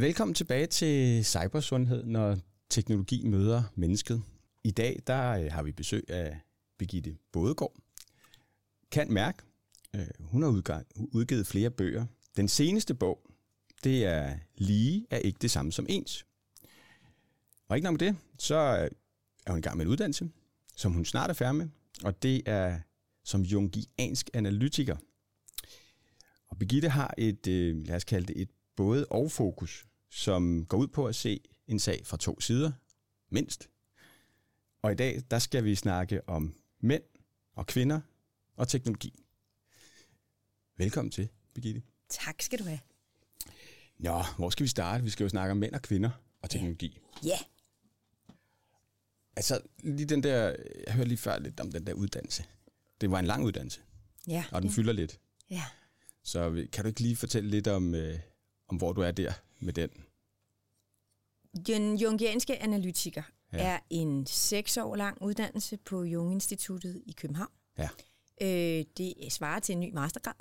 Velkommen tilbage til Cybersundhed, når teknologi møder mennesket. I dag der øh, har vi besøg af Birgitte Bådegård. Kan mærke, øh, hun har udgivet flere bøger. Den seneste bog, det er Lige er ikke det samme som ens. Og ikke nok med det, så øh, er hun i gang med en uddannelse, som hun snart er færdig med, og det er som jungiansk analytiker. Og Birgitte har et, lad os kalde det et både og fokus, som går ud på at se en sag fra to sider, mindst. Og i dag, der skal vi snakke om mænd og kvinder og teknologi. Velkommen til, Birgitte. Tak skal du have. Nå, hvor skal vi starte? Vi skal jo snakke om mænd og kvinder og teknologi. Ja. Yeah. Altså, lige den der, jeg hørte lige før lidt om den der uddannelse. Det var en lang uddannelse. Ja. Og den fylder lidt. Ja. Så kan du ikke lige fortælle lidt om, øh, om hvor du er der med den? Den jungianske analytiker ja. er en seks år lang uddannelse på Jung Instituttet i København. Ja. Øh, det svarer til en ny mastergrad.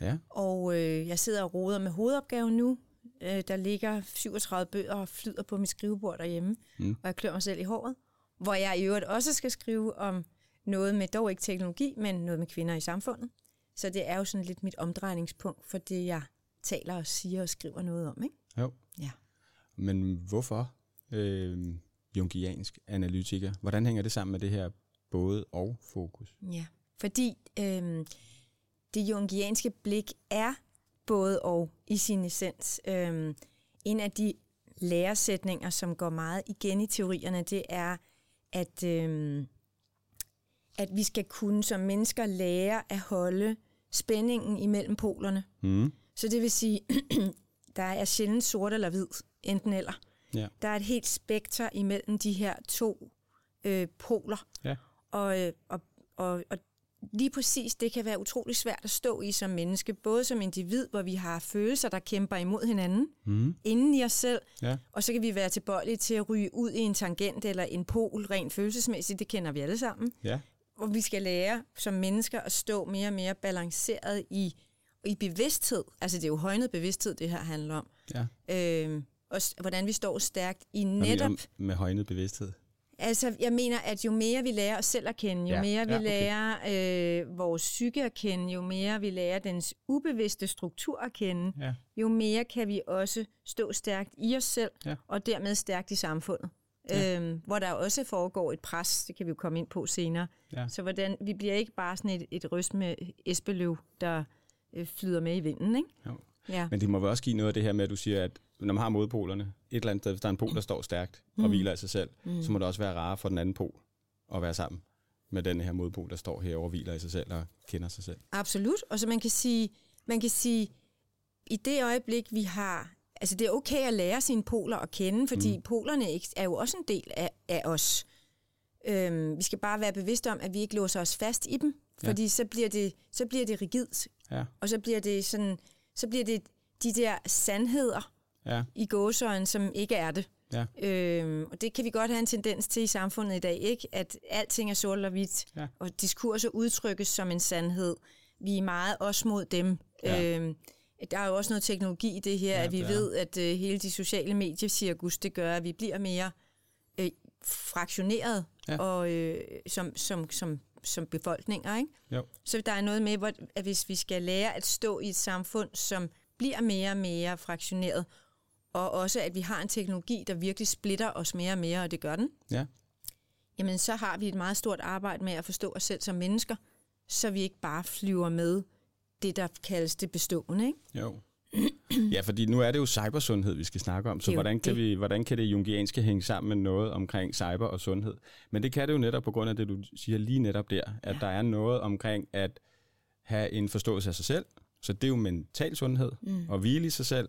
Ja. Og øh, jeg sidder og roder med hovedopgaven nu. Øh, der ligger 37 bøger og flyder på mit skrivebord derhjemme, mm. og jeg klør mig selv i håret. Hvor jeg i øvrigt også skal skrive om noget med dog ikke teknologi, men noget med kvinder i samfundet. Så det er jo sådan lidt mit omdrejningspunkt for det, jeg taler og siger og skriver noget om. Ikke? Jo. Ja. Men hvorfor øh, jungiansk analytiker? Hvordan hænger det sammen med det her både og fokus? Ja, fordi øh, det jungianske blik er både og i sin essens. Øh, en af de læresætninger, som går meget igen i teorierne, det er, at, øh, at vi skal kunne som mennesker lære at holde spændingen imellem polerne. Mm. Så det vil sige, der er sjældent sort eller hvid, enten eller. Ja. Der er et helt spekter imellem de her to øh, poler. Ja. Og, øh, og, og, og lige præcis det kan være utrolig svært at stå i som menneske, både som individ, hvor vi har følelser, der kæmper imod hinanden, mm. inden i os selv, ja. og så kan vi være tilbøjelige til at ryge ud i en tangent eller en pol rent følelsesmæssigt, det kender vi alle sammen. Ja. Hvor vi skal lære som mennesker at stå mere og mere balanceret i i bevidsthed, altså det er jo højnet bevidsthed, det her handler om. Ja. Øh, og hvordan vi står stærkt i netop... Med, med højnet bevidsthed? Altså, jeg mener, at jo mere vi lærer os selv at kende, jo ja, mere vi ja, okay. lærer øh, vores psyke at kende, jo mere vi lærer dens ubevidste struktur at kende, ja. jo mere kan vi også stå stærkt i os selv, ja. og dermed stærkt i samfundet. Ja. Øhm, hvor der også foregår et pres, det kan vi jo komme ind på senere. Ja. Så hvordan, vi bliver ikke bare sådan et, et ryst med esbeløv, der øh, flyder med i vinden, ikke? Jo. Ja. Men det må vel også give noget af det her med, at du siger, at når man har modpolerne, et eller andet sted, hvis der er en pol, der står stærkt og mm. hviler af sig selv, mm. så må det også være rart for den anden pol at være sammen med den her modpol, der står herovre og hviler i sig selv og kender sig selv. Absolut, og så man kan sige, man kan sige, i det øjeblik, vi har, altså det er okay at lære sine poler at kende, fordi mm. polerne er jo også en del af, af os. Øhm, vi skal bare være bevidste om, at vi ikke låser os fast i dem, fordi ja. så, bliver det, så bliver det rigidt. Ja. Og så bliver det sådan, så bliver det de der sandheder ja. i gåsøjen, som ikke er det. Ja. Øhm, og det kan vi godt have en tendens til i samfundet i dag, ikke? At alting er sort og hvidt, ja. og diskurser udtrykkes som en sandhed. Vi er meget også mod dem. Ja. Øhm, der er jo også noget teknologi i det her, Ja, at vi ved, at øh, hele de sociale medier, cirkus, det gør, at vi bliver mere øh, fraktioneret Ja. og, øh, som, som, som, som befolkninger. Ikke? Jo. Så der er noget med, hvor, at hvis vi skal lære at stå i et samfund, som bliver mere og mere fraktioneret, og også at vi har en teknologi, der virkelig splitter os mere og mere, og det gør den, Ja. jamen så har vi et meget stort arbejde med at forstå os selv som mennesker, så vi ikke bare flyver med det, der kaldes det bestående. Ikke? Jo. Ja, fordi nu er det jo cybersundhed, vi skal snakke om, så hvordan kan, det. vi, hvordan kan det jungianske hænge sammen med noget omkring cyber og sundhed? Men det kan det jo netop på grund af det, du siger lige netop der, at der er noget omkring at have en forståelse af sig selv, så det er jo mental sundhed, mm. og hvile i sig selv,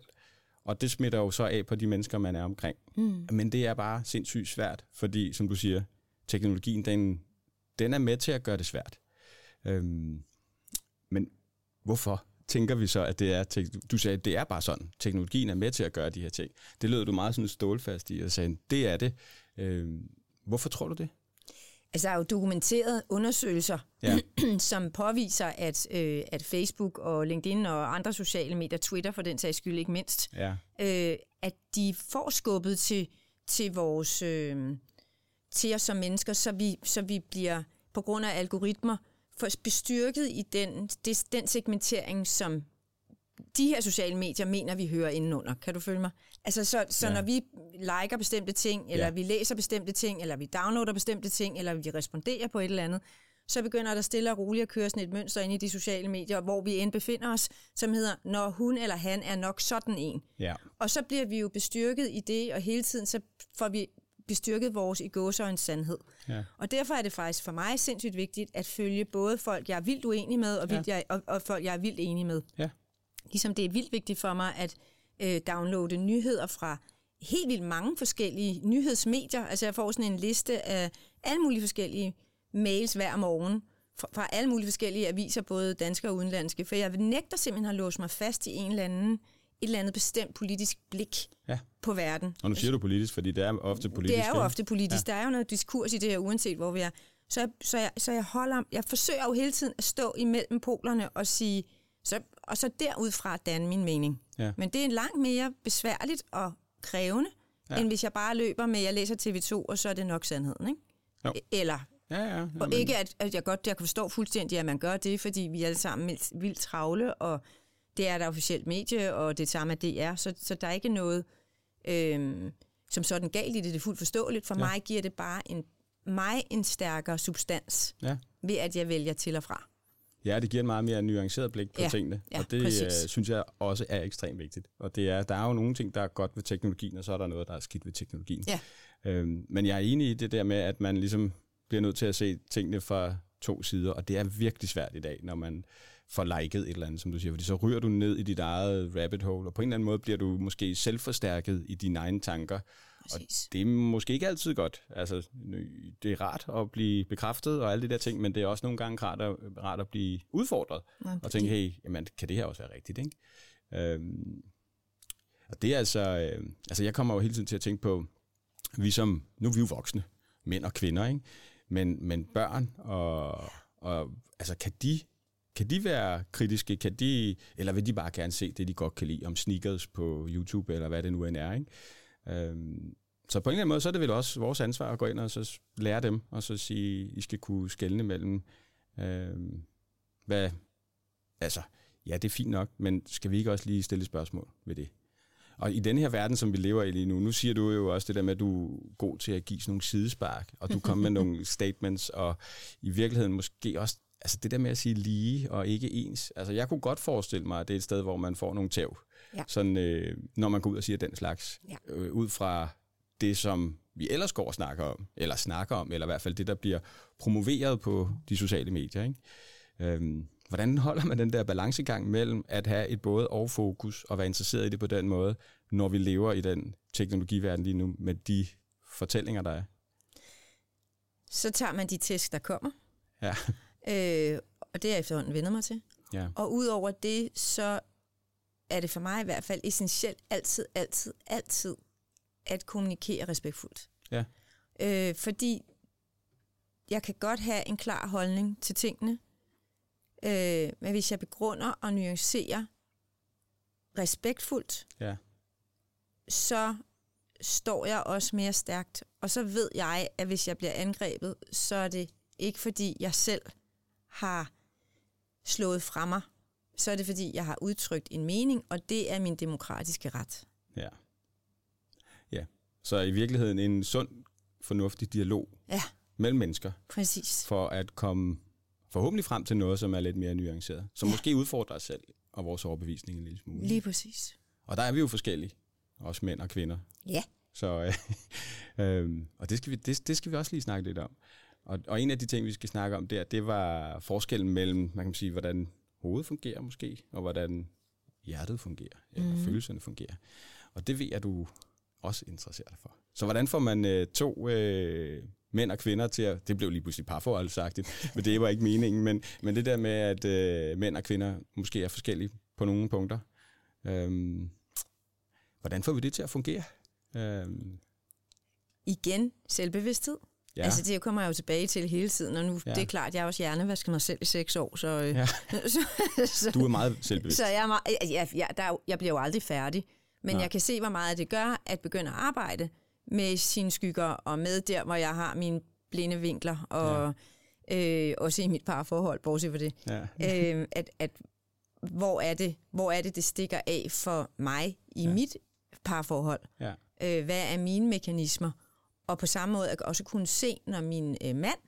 og det smitter jo så af på de mennesker, man er omkring. Mm. Men det er bare sindssygt svært, fordi, som du siger, teknologien, den, den er med til at gøre det svært. Øhm, men hvorfor tænker vi så, at det er... Du sagde, at det er bare sådan. Teknologien er med til at gøre de her ting. Det lød du meget sådan stålfast i, og sagde, det er det. Øhm, hvorfor tror du det? Altså, der er jo dokumenteret undersøgelser, Ja. som påviser, at, øh, at Facebook og LinkedIn og andre sociale medier, Twitter for den sags skyld ikke mindst, Ja. øh, at de får skubbet til, til vores øh, til os som mennesker, så vi, så vi bliver på grund af algoritmer for bestyrket i den, det, den segmentering, som de her sociale medier mener, vi hører indenunder. Kan du følge mig? Altså, så, så Ja. når vi liker bestemte ting, eller ja. vi læser bestemte ting, eller vi downloader bestemte ting, eller vi responderer på et eller andet, så begynder der stille og roligt at køre sådan et mønster ind i de sociale medier, hvor vi end befinder os, som hedder, når hun eller han er nok sådan en. Ja. Og så bliver vi jo bestyrket i det, og hele tiden så får vi bestyrket vores i gåsøjens sandhed. Ja. Og derfor er det faktisk for mig sindssygt vigtigt at følge både folk, jeg er vildt uenig med, og, vildt, jeg, og, og folk, jeg er vildt enig med. Ja. Ligesom det er vildt vigtigt for mig at øh, downloade nyheder fra helt vildt mange forskellige nyhedsmedier. Altså jeg får sådan en liste af alle mulige forskellige mails hver morgen fra, fra alle mulige forskellige aviser, både danske og udenlandske, for jeg nægter simpelthen at låse mig fast i en eller anden, et eller andet bestemt politisk blik Ja. på verden. Og nu siger du politisk, fordi det er ofte politisk. Det er jo ofte politisk. Ja. Der er jo noget diskurs i det her, uanset hvor vi er. Så jeg, så jeg, så jeg holder, jeg forsøger jo hele tiden at stå imellem polerne og sige, så, og så derudfra danne min mening. Ja. Men det er langt mere besværligt og krævende, Ja. end hvis jeg bare løber med, jeg læser TV2, og så er det nok sandheden, ikke? Jo. Eller, Ja, ja. og Jamen, ikke at, at jeg godt jeg kan forstå fuldstændig, at man gør det, fordi vi er alle sammen vildt travle, og det er der officielt medie, og det samme er DR, så, så der er ikke noget øhm, som sådan galt i det, det er fuldt forståeligt. For Ja. mig giver det bare en, mig en stærkere substans, Ja. ved at jeg vælger til og fra. Ja, det giver en meget mere nuanceret blik på Ja, tingene, ja, og det præcis. øh, synes jeg også er ekstremt vigtigt. Og det er, der er jo nogle ting, der er godt ved teknologien, og så er der noget, der er skidt ved teknologien. Ja. Øhm, men jeg er enig i det der med, at man ligesom bliver nødt til at se tingene fra to sider, og det er virkelig svært i dag, når man får liket et eller andet, som du siger, fordi så ryger du ned i dit eget rabbit hole, og på en eller anden måde bliver du måske selvforstærket i dine egne tanker, Præcis. det er måske ikke altid godt. Altså, det er rart at blive bekræftet og alle de der ting, men det er også nogle gange rart at, rart at blive udfordret Ja, og tænke, hey, jamen, kan det her også være rigtigt, ikke? Øhm, og det er altså, øh, altså jeg kommer jo hele tiden til at tænke på, vi som, nu er vi jo voksne, mænd og kvinder, ikke? Men, men børn, og, og altså kan de, kan de være kritiske, kan de, eller vil de bare gerne se det, de godt kan lide, om sneakers på YouTube, eller hvad det nu end er, ikke? Øhm, så på en eller anden måde, så er det vel også vores ansvar at gå ind og så lære dem, og så sige, I skal kunne skelne mellem, øhm, hvad, altså, ja, det er fint nok, men skal vi ikke også lige stille spørgsmål ved det? Og i den her verden, som vi lever i lige nu, nu siger du jo også det der med, at du er god til at give sådan nogle sidespark, og du kommer med nogle statements, og i virkeligheden måske også, altså det der med at sige lige og ikke ens. Altså jeg kunne godt forestille mig, at det er et sted, hvor man får nogle tæv, Ja. sådan, øh, når man går ud og siger den slags, Ja. øh, ud fra det, som vi ellers går og snakker om, eller snakker om, eller i hvert fald det, der bliver promoveret på de sociale medier. Ikke? Øhm, hvordan holder man den der balancegang mellem at have et både og fokus og være interesseret i det på den måde, når vi lever i den teknologiverden lige nu med de fortællinger, der er? Så tager man de tæsk, der kommer, Ja. Øh, og det er jeg efterhånden vendet mig til. ja. Og udover det, så er det for mig i hvert fald essentielt altid, altid, altid at kommunikere respektfuldt. Ja. Øh, fordi jeg kan godt have en klar holdning til tingene, øh, men hvis jeg begrunder og nuancerer respektfuldt, Ja. så står jeg også mere stærkt. Og så ved jeg, at hvis jeg bliver angrebet, så er det ikke fordi, jeg selv har slået fra mig. Så er det fordi, jeg har udtrykt en mening, og det er min demokratiske ret. Ja. Ja. Så i virkeligheden en sund, fornuftig dialog Ja, mellem mennesker, præcis. for at komme forhåbentlig frem til noget, som er lidt mere nuanceret. Som ja. måske udfordrer os selv og vores overbevisning en lille smule. Lige præcis. Og der er vi jo forskellige, også mænd og kvinder. Ja. Så, øh, øh, og det skal, vi, det, det skal vi også lige snakke lidt om. Og, og en af de ting, vi skal snakke om der, det var forskellen mellem, man kan sige, hvordan hovedet fungerer måske, og hvordan hjertet fungerer, eller mm. følelserne fungerer. Og det ved jeg, du også interesserer dig for. Så hvordan får man øh, to øh, mænd og kvinder til at, det blev lige pludselig parforhold sagt, men det var ikke meningen, men, men det der med, at øh, mænd og kvinder måske er forskellige på nogle punkter, øh, hvordan får vi det til at fungere? Øh, Igen, selvbevidsthed. Ja. Altså det kommer jeg jo tilbage til hele tiden, og nu ja. det er klart, jeg har også hjernevasket mig selv i seks år, så... Øh, ja. så, så du er meget selvbevidst. Så jeg, er meget, jeg, jeg, der er, jeg bliver jo aldrig færdig, men Nej. jeg kan se, hvor meget det gør at begynde at arbejde med sine skygger, og med der, hvor jeg har mine blinde vinkler, og ja. øh, også i mit parforhold, bortset for det. Ja. øh, at, at hvor er det, hvor er det, det stikker af for mig i ja. mit parforhold? Ja. Øh, hvad er mine mekanismer? Og på samme måde at også kunne se, når min øh, mand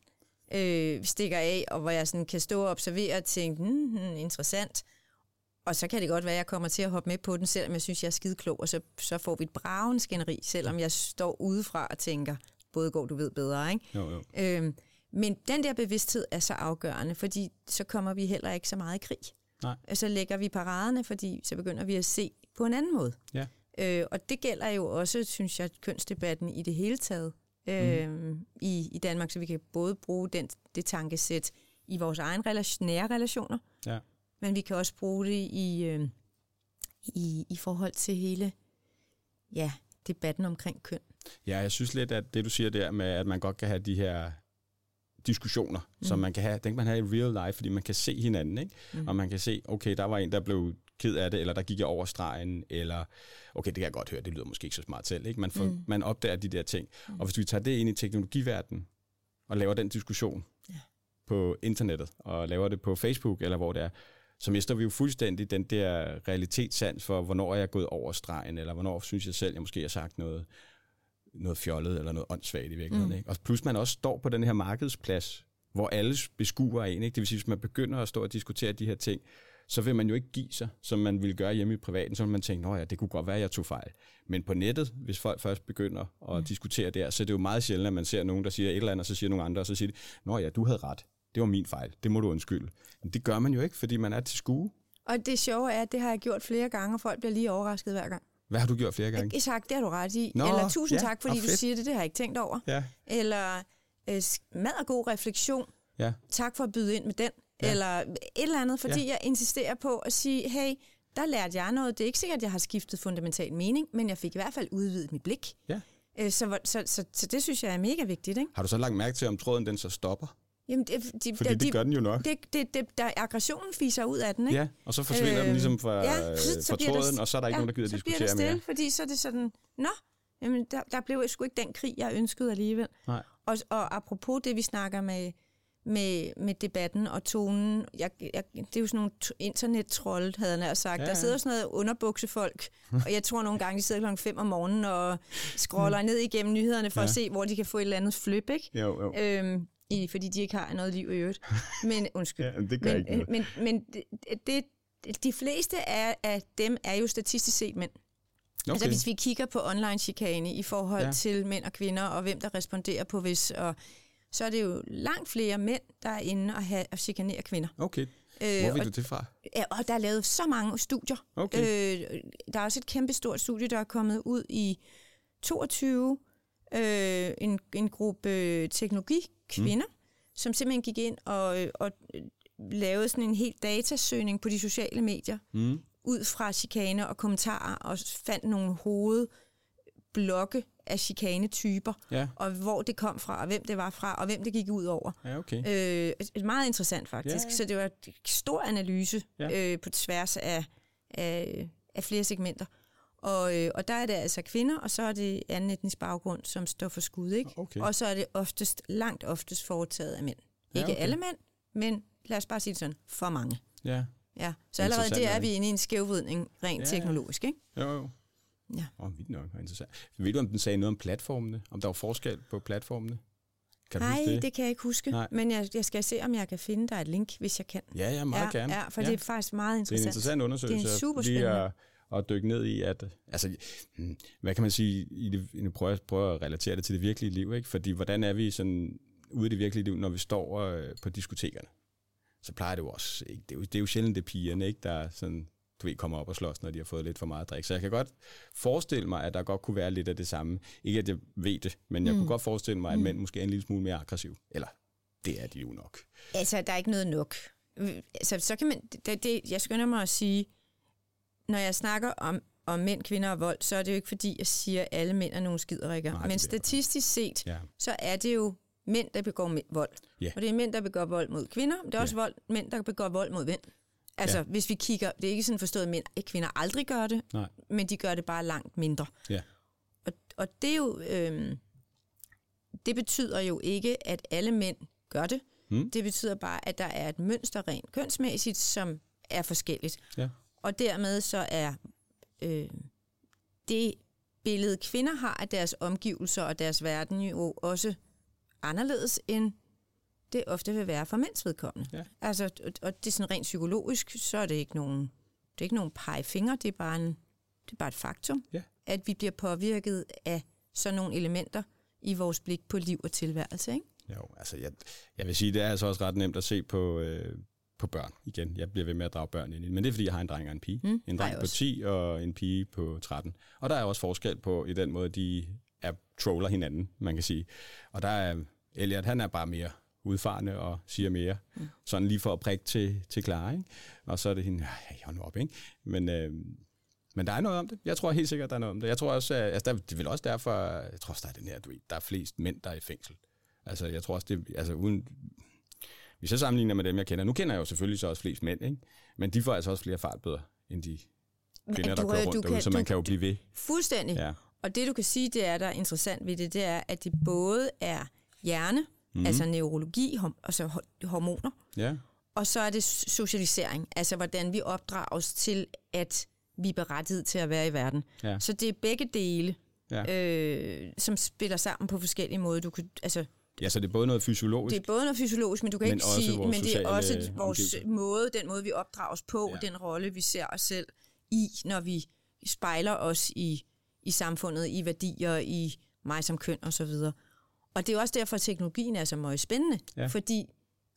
øh, stikker af, og hvor jeg sådan kan stå og observere og tænke, hmm, hmm, interessant. Og så kan det godt være, at jeg kommer til at hoppe med på den, selvom jeg synes, jeg er skide klog, og så, så får vi et braven skænderi, selvom jeg står udefra og tænker, både går du ved bedre, ikke? Jo, jo. Øhm, men den der bevidsthed er så afgørende, fordi så kommer vi heller ikke så meget i krig. Nej. Og så lægger vi paraderne, fordi så begynder vi at se på en anden måde. Ja. Øh, og det gælder jo også, synes jeg, kønsdebatten i det hele taget øh, mm. i, i Danmark, så vi kan både bruge den, det tankesæt i vores egen relation, nære relationer, ja. men vi kan også bruge det i, øh, i, i forhold til hele ja, debatten omkring køn. Ja, jeg synes lidt, at det du siger der med, at man godt kan have de her diskussioner, mm. som man kan have, den kan man have i real life, fordi man kan se hinanden, ikke? Mm. Og man kan se, okay, der var en, der blev ked af det, eller der gik jeg over stregen, eller okay, det kan jeg godt høre, det lyder måske ikke så smart selv, ikke? Man, får, mm. man opdager de der ting. Mm. Og hvis vi tager det ind i teknologiverdenen, og laver den diskussion ja. på internettet, og laver det på Facebook, eller hvor det er, så mister vi jo fuldstændig den der realitetssans for, hvornår er jeg gået over stregen, eller hvornår synes jeg selv, jeg måske har sagt noget, noget fjollet eller noget åndssvagt i virkeligheden. Mm. Ikke? Og plus man også står på den her markedsplads, hvor alle beskuer en. Ikke? Det vil sige, hvis man begynder at stå og diskutere de her ting, så vil man jo ikke give sig, som man ville gøre hjemme i privaten. Så vil man tænke, at ja, det kunne godt være, at jeg tog fejl. Men på nettet, hvis folk først begynder at mm. diskutere der, så er det jo meget sjældent, at man ser nogen, der siger et eller andet, og så siger nogle andre, og så siger de, at ja, du havde ret. Det var min fejl. Det må du undskylde. Men det gør man jo ikke, fordi man er til skue. Og det sjove er, at det har jeg gjort flere gange, og folk bliver lige overrasket hver gang. Hvad har du gjort flere gange? Isak, det har du ret i. Nå, Eller tusind ja, tak, fordi du siger det, det har jeg ikke tænkt over. Ja. Eller øh, mad og god refleksion. Ja. Tak for at byde ind med den. Ja. Eller et eller andet, fordi ja. jeg insisterer på at sige, hey, der lærte jeg noget. Det er ikke sikkert, at jeg har skiftet fundamental mening, men jeg fik i hvert fald udvidet mit blik. Ja. Øh, så, så, så, så det synes jeg er mega vigtigt. Ikke? Har du så lagt mærke til, om tråden den så stopper? Jamen, det, de, Fordi de, det gør den jo nok. Det, det, det, der, aggressionen fiser ud af den, ikke? Ja, og så forsvinder øh, den ligesom fra, ja, så, så fra tråden, der, og så er der ikke ja, nogen, der gider diskutere mere. så bliver det stille, fordi så er det sådan, nå, jamen, der, der blev sgu ikke den krig, jeg ønskede alligevel. Nej. Og, og apropos det, vi snakker med, med, med debatten og tonen, jeg, jeg, det er jo sådan nogle internet-trold, havde jeg sagt. Ja, ja. Der sidder sådan noget underbuksefolk, og jeg tror nogle gange, de sidder klokken 5 om morgenen og scroller ned igennem nyhederne for ja. at se, hvor de kan få et eller andet flip, ikke? Jo, jo. Øhm, i, fordi de ikke har noget liv i øvrigt. Men undskyld. ja, det gør men, ikke noget. Men, men det, det, de fleste af, af dem er jo statistisk set mænd. Okay. Altså hvis vi kigger på online-chikane i forhold ja. til mænd og kvinder, og hvem der responderer på hvis, og, så er det jo langt flere mænd, der er inde og, have, og chikanere kvinder. Okay. Øh, Hvor ved du det fra? Ja, og der er lavet så mange studier. Okay. Øh, der er også et kæmpe stort studie, der er kommet ud i 22, øh, en, en gruppe øh, teknologi kvinder, mm. som simpelthen gik ind og, og lavede sådan en helt datasøgning på de sociale medier, mm. ud fra chikane og kommentarer, og fandt nogle hovedblokke af chikanetyper, ja. og hvor det kom fra, og hvem det var fra, og hvem det gik ud over. Ja, okay. øh, meget interessant faktisk. Ja, ja. Så det var en stor analyse ja. øh, på tværs af, af, af flere segmenter. Og, øh, og der er det altså kvinder, og så er det anden etnisk baggrund, som står for skud. Ikke? Okay. Og så er det oftest, langt oftest foretaget af mænd. Ja, ikke okay. alle mænd, men lad os bare sige det sådan, for mange. Ja. Ja, så allerede det er vi inde i en skævvridning rent ja, teknologisk, ikke? Jo, jo. Ja. Åh, oh, vildt nok, interessant. Ved du, om den sagde noget om platformene? Om der var forskel på platformene? Kan Nej, det? det kan jeg ikke huske, Nej. men jeg, jeg skal se, om jeg kan finde dig et link, hvis jeg kan. Ja, ja, meget ja, gerne. Ja, for ja. det er faktisk meget interessant. Det er en interessant undersøgelse. Det er super spændende at dykke ned i, at, altså, hmm, hvad kan man sige, i det, jeg prøver, prøver at relatere det til det virkelige liv, ikke? fordi hvordan er vi sådan ude i det virkelige liv, når vi står øh, på diskotekerne? Så plejer det jo også, ikke? Det, er jo, det er jo sjældent det pigerne, ikke? der sådan, du ved, kommer op og slås, når de har fået lidt for meget drik. Så jeg kan godt forestille mig, at der godt kunne være lidt af det samme. Ikke at jeg ved det, men jeg mm. kunne godt forestille mig, at mm. mænd måske er en lille smule mere aggressiv. Eller, det er de jo nok. Altså, der er ikke noget nok. Altså, så kan man, det, det, jeg skynder mig at sige, når jeg snakker om, om mænd, kvinder og vold, så er det jo ikke fordi, jeg siger, at alle mænd er nogle skiderikker. Men statistisk set, ja. så er det jo mænd, der begår vold. Ja. Og det er mænd, der begår vold mod kvinder. Det er også vold, mænd, der begår vold mod mænd. Altså, Ja. hvis vi kigger, det er ikke sådan forstået, at mænd, kvinder aldrig gør det, Nej. men de gør det bare langt mindre. Ja. Og, og det er jo, øhm, det betyder jo ikke, at alle mænd gør det. Mm. Det betyder bare, at der er et mønster rent kønsmæssigt, som er forskelligt. Ja. Og dermed så er øh, det billede, kvinder har af deres omgivelser og deres verden jo også anderledes end det ofte vil være for mænds vedkommende. Ja. Altså, og- det er sådan rent psykologisk, så er det ikke nogen, det er ikke nogen pegefinger, det er bare, en, det er bare et faktum, Ja. at vi bliver påvirket af sådan nogle elementer i vores blik på liv og tilværelse. Ikke? Jo, altså jeg, jeg vil sige, det er altså også ret nemt at se på, øh, på børn igen. Jeg bliver ved med at drage børn ind i men det er fordi, jeg har en dreng og en pige. Mm, en dreng på også. 10 og en pige på 13. Og der er også forskel på i den måde, de er troller hinanden, man kan sige. Og der er Elliot, han er bare mere udfarende og siger mere. Mm. Sådan lige for at prikke til, til Clara, ikke? Og så er det hende, ja, hold nu op, ikke? Men, øh, men der er noget om det. Jeg tror helt sikkert, der er noget om det. Jeg tror også, at, altså, der, det er vel også derfor, jeg tror også, der er den her, du ved, der er flest mænd, der er i fængsel. Altså, jeg tror også, det altså uden... Hvis jeg sammenligner med dem, jeg kender, nu kender jeg jo selvfølgelig så også flest mænd, ikke? Men de får altså også flere fartbøder, end de kvinder, der du- kører du rundt derude, kan- så man du- kan jo blive ved. Fuldstændig. Ja. Og det du kan sige, det er, der er interessant ved det, det er, at det både er hjerne. Mm. altså neurologi, hom- altså ho- hormoner, Ja, og så er det socialisering, altså hvordan vi opdrages til, at vi er berettiget til at være i verden. Ja. Så det er begge dele, Ja. øh, som spiller sammen på forskellige måder. Du kan, altså, ja, så det er både noget fysiologisk, det er både noget fysiologisk, men du kan Men ikke sige, men det er også vores omgivelser. måde, den måde vi opdrages på, Ja. den rolle vi ser os selv i, når vi spejler os i, i samfundet, i værdier, i mig som køn og så videre. Og det er også derfor, at teknologien er så meget spændende, Ja. fordi,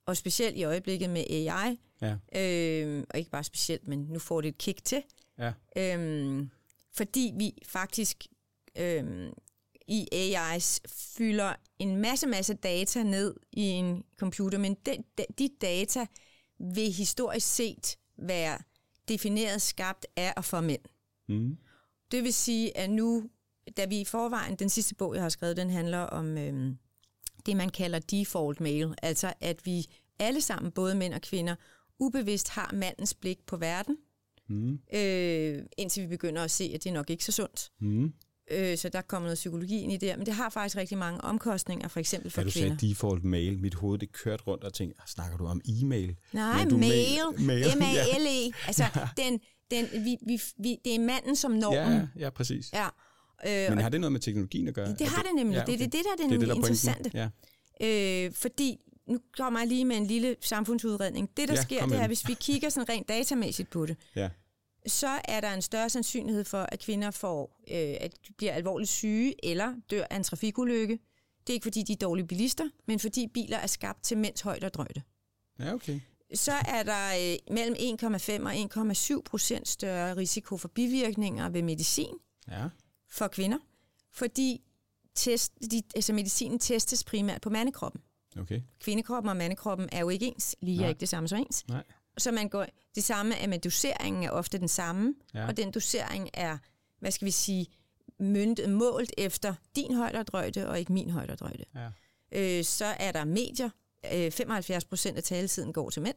og specielt i øjeblikket med AI, Ja. øh, og ikke bare specielt, men nu får det et kick til, Ja. Øhm, fordi vi faktisk øhm, i AI's fylder en masse, masse data ned i en computer, men de, de, de data vil historisk set være defineret skabt af og for mænd. Mm. Det vil sige, at nu, da vi i forvejen, den sidste bog, jeg har skrevet, den handler om øhm, det, man kalder default male, altså at vi alle sammen, både mænd og kvinder, ubevidst har mandens blik på verden, Mm. øh, indtil vi begynder at se, at det er nok ikke så sundt. Mm. Øh, så der kommer noget psykologi ind i det, men det har faktisk rigtig mange omkostninger, for eksempel for Ja, du kvinder. sagde default mail. Mit hoved det kørte rundt og tænkte, snakker du om e-mail? Nej, du mail, mail. M-A-L-E. Altså, den, den, vi, vi, vi, det er manden som normen. Ja, ja, ja, præcis. Ja. Øh, Men har det noget med teknologien at gøre? det har det nemlig. Ja, Det er det, det, der er Det er det, det, der er interessante. Ja. Øh, fordi, nu kommer jeg lige med en lille samfundsudredning. Det, der Ja, sker, det er, hvis vi kigger sådan rent datamæssigt på det, ja. så er der en større sandsynlighed for, at kvinder får, øh, at de bliver alvorligt syge eller dør af en trafikulykke. Det er ikke, fordi de er dårlige bilister, men fordi biler er skabt til mænds højde og drøjde. Ja, okay. Så er der øh, mellem 1,5 og 1,7 procent større risiko for bivirkninger ved medicin Ja. For kvinder, fordi test, de, altså medicinen testes primært på mandekroppen. Okay. Kvindekroppen og mandekroppen er jo ikke ens. Lige er ikke det samme som ens. Nej. Så man går, det samme er med doseringen er ofte den samme, Ja. og den dosering er, hvad skal vi sige, møntet, målt efter din højderdrøjde og ikke min højderdrøjde. Ja. Øh, så er der medier. Øh, 75 procent af taletiden går til mænd,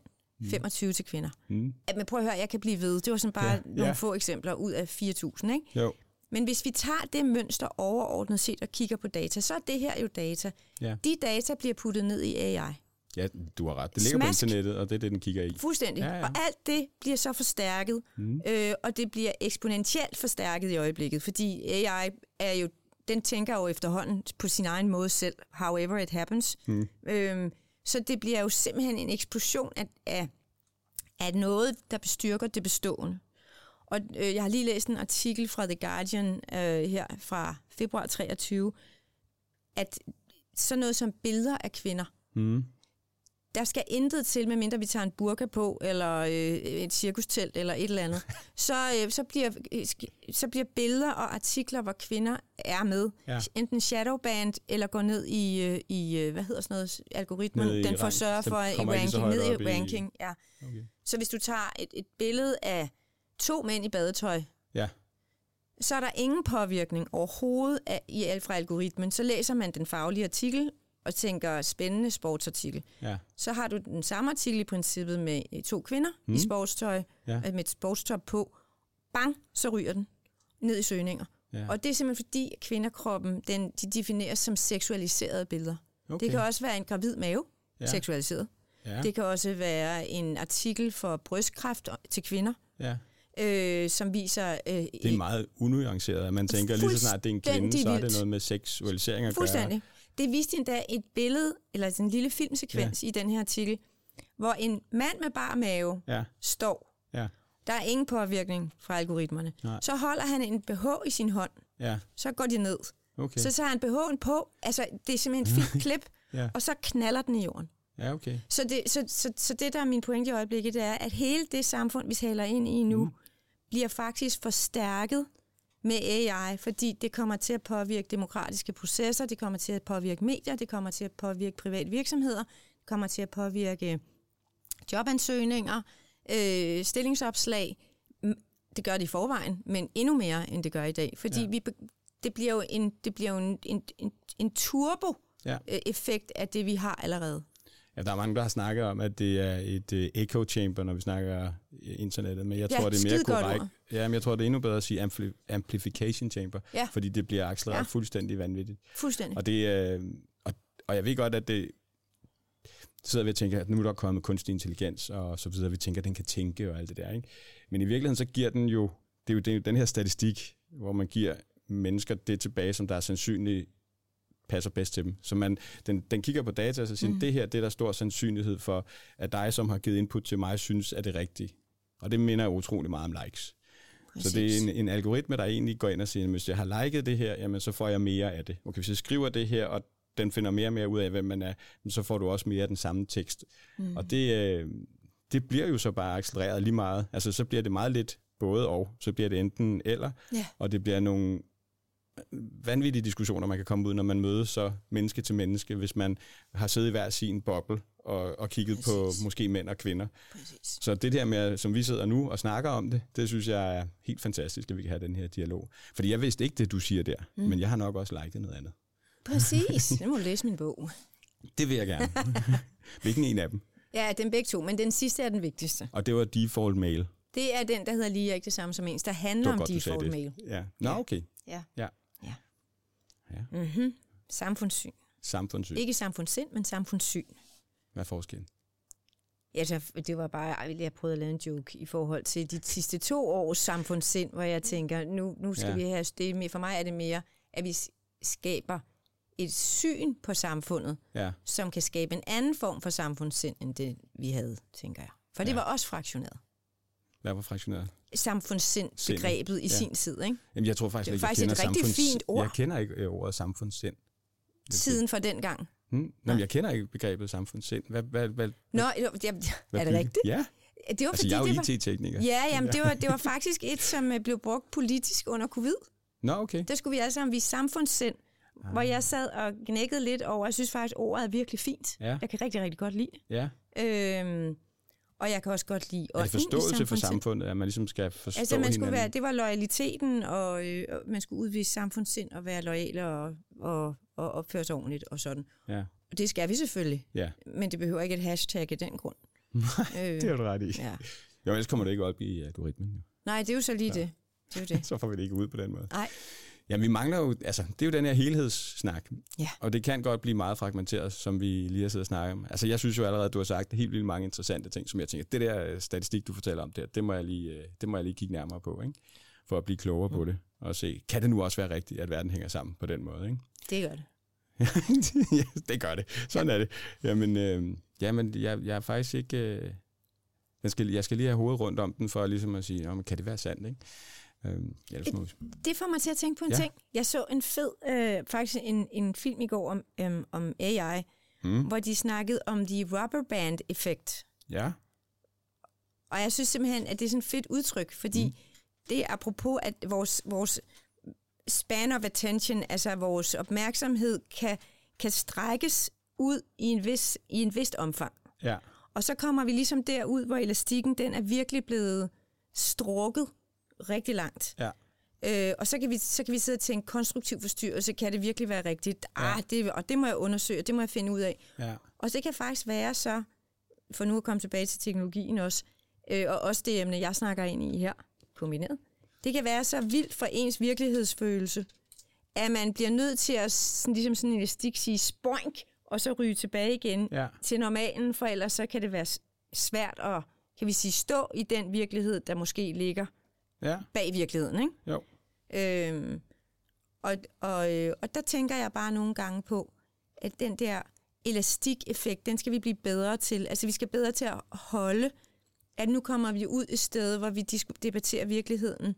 25 til kvinder. Mm. Men prøv at høre, jeg kan blive ved. Det var sådan bare ja. nogle ja. få eksempler ud af 4.000, ikke? Jo. Men hvis vi tager det mønster overordnet set og kigger på data, så er det her jo data. Ja. De data bliver puttet ned i AI. Ja, du har ret. Det ligger Smask. på internettet, og det er det, den kigger i. Fuldstændig. Ja, Ja. Og alt det bliver så forstærket, mm. øh, og det bliver eksponentielt forstærket i øjeblikket, fordi AI er jo, den tænker jo efterhånden på sin egen måde selv, however it happens. Mm. Øhm, så det bliver jo simpelthen en eksplosion af, af, af noget, der bestyrker det bestående. Og øh, jeg har lige læst en artikel fra The Guardian øh, her fra februar 23, at sådan noget som billeder af kvinder, Mm. der skal intet til, medmindre vi tager en burka på, eller øh, et cirkustelt, eller et eller andet. så, øh, så, bliver, øh, så bliver billeder og artikler, hvor kvinder er med, Ja. enten shadowband, eller går ned i, øh, i øh, hvad hedder sådan noget, algoritmen, Ned i den Den for i ranking, ned i i- ranking, ja. Okay. Så hvis du tager et, et billede af to mænd i badetøj, Ja. så er der ingen påvirkning overhovedet af, i, fra algoritmen. Så læser man den faglige artikel, og tænker spændende sportsartikel, Ja. så har du den samme artikel i princippet med øh, to kvinder mm. I sportstøj, Ja. ja. med et sportstop på. Bang, så ryger den ned i søgninger. Ja. Og det er simpelthen fordi, at kvinderkroppen, den, de defineres som seksualiserede billeder. Okay. Det kan også være en gravid mave, ja. seksualiseret. Ja. Det kan også være en artikel for brystkræft til kvinder, ja. Øh, som viser... Øh, Det er meget unuanceret, at man tænker lige så snart det er en kvinde, så er det noget med seksualisering at Fuldstændig. Det viste endda et billede, eller sådan en lille filmsekvens ja. i den her artikel, hvor en mand med bar mave gøre. Ja. står. Ja. Der er ingen påvirkning fra algoritmerne. Nej. Så holder han en BH i sin hånd. Ja. Så går de ned. Okay. Så tager han BH'en på. Altså, det er simpelthen et fint klip. Ja. Og så knaller den i jorden. Ja, okay. Så det, så, så, så det, der er min pointe i øjeblikket, det er, at hele det samfund, vi taler ind i nu, mm. Bliver faktisk forstærket med AI, fordi det kommer til at påvirke demokratiske processer, det kommer til at påvirke medier, det kommer til at påvirke private virksomheder, det kommer til at påvirke jobansøgninger, øh, stillingsopslag. Det gør det i forvejen, men endnu mere, end det gør i dag. Fordi Ja. vi, det bliver jo en, det bliver jo en, en, en, en turbo-effekt Ja. af det, vi har allerede. Ja, der er mange, der har snakket om, at det er et uh, echo chamber, når vi snakker øh, internettet, men jeg Ja, tror, det er mere korrekt. Ja, men jeg tror, det er endnu bedre at sige ampli- amplification chamber, Ja. fordi det bliver accelereret ja. Fuldstændig vanvittigt. Fuldstændig. Og, det, øh, og, og jeg ved godt, at det så sidder vi og tænker, at nu er der kommet kunstig intelligens, og så videre, vi tænker, at den kan tænke og alt det der. Ikke? Men i virkeligheden, så giver den jo, det er jo, det er jo den her statistik, hvor man giver mennesker det tilbage, som der er sandsynligt passer bedst til dem. Så man, den, den kigger på data, og så siger, mm. det her det er der stor sandsynlighed for, at dig, som har givet input til mig, synes, at det er rigtigt. Og det minder utrolig meget om likes. Præcis. Så det er en, en algoritme, der egentlig går ind og siger, at hvis jeg har liket det her, jamen så får jeg mere af det. Okay, hvis jeg skriver det her, og den finder mere og mere ud af, hvem man er, så får du også mere af den samme tekst. Mm. Og det, øh, det bliver jo så bare accelereret lige meget. Altså så bliver det meget lidt både og. Så bliver det enten eller, Ja. og det bliver nogle vanvittige diskussioner, man kan komme ud, når man mødes så menneske til menneske, hvis man har siddet i hver sin boble og, og kigget Præcis. på måske mænd og kvinder. Præcis. Så det der med, som vi sidder nu og snakker om det, det synes jeg er helt fantastisk, at vi kan have den her dialog. Fordi jeg vidste ikke det, du siger der, mm. men jeg har nok også liket noget andet. Præcis. Nu må du læse min bog. Det vil jeg gerne. Hvilken en af dem? Ja, den begge to, men den sidste er den vigtigste. Og det var default mail. Det er den, der hedder lige ikke det samme som ens, der handler om godt, default mail. Ja. Nå, okay. Ja. Ja. Ja. Mm-hmm. Samfundssyn. Samfundssyn. Ikke samfundssind, men samfundssyn. Hvad er forskellen? Altså, det var bare, jeg prøvede at lave en joke i forhold til de sidste to års samfundssind, hvor jeg tænker, nu, nu skal Ja. vi have, det er mere, for mig er det mere, at vi skaber et syn på samfundet, Ja. som kan skabe en anden form for samfundssind, end det vi havde, tænker jeg. For det Ja. var også fraktioneret. Hvad var fraktioneret? Samfundssind, Sindet. begrebet i Ja. sin tid, ikke? Jamen, jeg tror faktisk, Det er ikke, jeg faktisk kender et rigtig fint ord. Jeg kender ikke øh, ordet samfundssind. Tiden for den gang. Hmm? Nå, jeg kender ikke begrebet samfundssind. Hvad, hvad, hvad, Nå, hvad er det rigtigt? Ja, Det var altså fordi, jeg er det jo var, IT-tekniker. Ja, jamen, det var, det var faktisk et, som øh, blev brugt politisk under covid. Nå, okay. Der skulle vi alle sammen vise samfundssind, ah. hvor jeg sad og gnækkede lidt over, jeg synes faktisk, ordet er virkelig fint. Ja. Jeg kan rigtig, rigtig godt lide det. Ja. Øhm, og jeg kan også godt lide Er det ånden i forståelse for samfundet, at man ligesom skal forstå Altså, man skulle hinanden? være, det var loyaliteten, og øh, man skulle udvise samfundssind og være loyale og, og, og opføre sig ordentligt og sådan. Ja. Og det skal vi selvfølgelig, ja, men det behøver ikke et hashtag af den grund. øh, det har du ret i. ja. Jo, ellers kommer det ikke op i algoritmen. Jo. Nej, det er jo så lige ja. det. Det er jo det. Så får vi det ikke ud på den måde. Nej. Jamen, vi mangler jo, altså, det er jo den her helhedssnak. Ja. Og det kan godt blive meget fragmenteret, som vi lige har siddet og snakket om. Altså, jeg synes jo allerede, at du har sagt helt vildt mange interessante ting, som jeg tænker, det der øh, statistik, du fortæller om der, det må jeg lige, øh, det må jeg lige kigge nærmere på, ikke? For at blive klogere mm. på det. Og se, kan det nu også være rigtigt, at verden hænger sammen på den måde, ikke? Det gør det. ja, det gør det. Sådan ja. er det. Jamen, øh, jamen jeg, jeg er faktisk ikke... Øh, jeg, skal, jeg skal lige have hovedet rundt om den, for ligesom at sige, men kan det være sandt, ikke? Øh, ellers må vi... Det får mig til at tænke på en Ja. ja. ting. Jeg så en fed, øh, faktisk en, en film i går om, øhm, om AI, Mm. hvor de snakkede om the rubber band effekt. Ja, Og jeg synes simpelthen, at det er sådan et fedt udtryk, fordi mm. det er apropos, at vores, vores span of attention, altså vores opmærksomhed, kan, kan strækkes ud i en, vis, i en vist omfang. ja, Og så kommer vi ligesom derud, hvor elastikken den er virkelig blevet strukket rigtig langt. ja. Øh, og så kan, vi, så kan vi sidde og tænke, konstruktiv forstyrrelse, kan det virkelig være rigtigt? Ah, det, og det må jeg undersøge, det må jeg finde ud af. Ja. Og det kan faktisk være så, for nu at komme tilbage til teknologien også, øh, og også det emne, jeg snakker ind i her, kombineret. Det kan være så vildt for ens virkelighedsfølelse, at man bliver nødt til at, sådan, ligesom sådan en elastik, sige spoink, og så ryge tilbage igen Ja. til normalen, for ellers så kan det være svært at, kan vi sige, stå i den virkelighed, der måske ligger Ja. bag virkeligheden, ikke? Jo. Øhm, og, og, øh, og der tænker jeg bare nogle gange på, at den der elastikeffekt, den skal vi blive bedre til. Altså vi skal bedre til at holde, at nu kommer vi ud et sted, hvor vi debatterer virkeligheden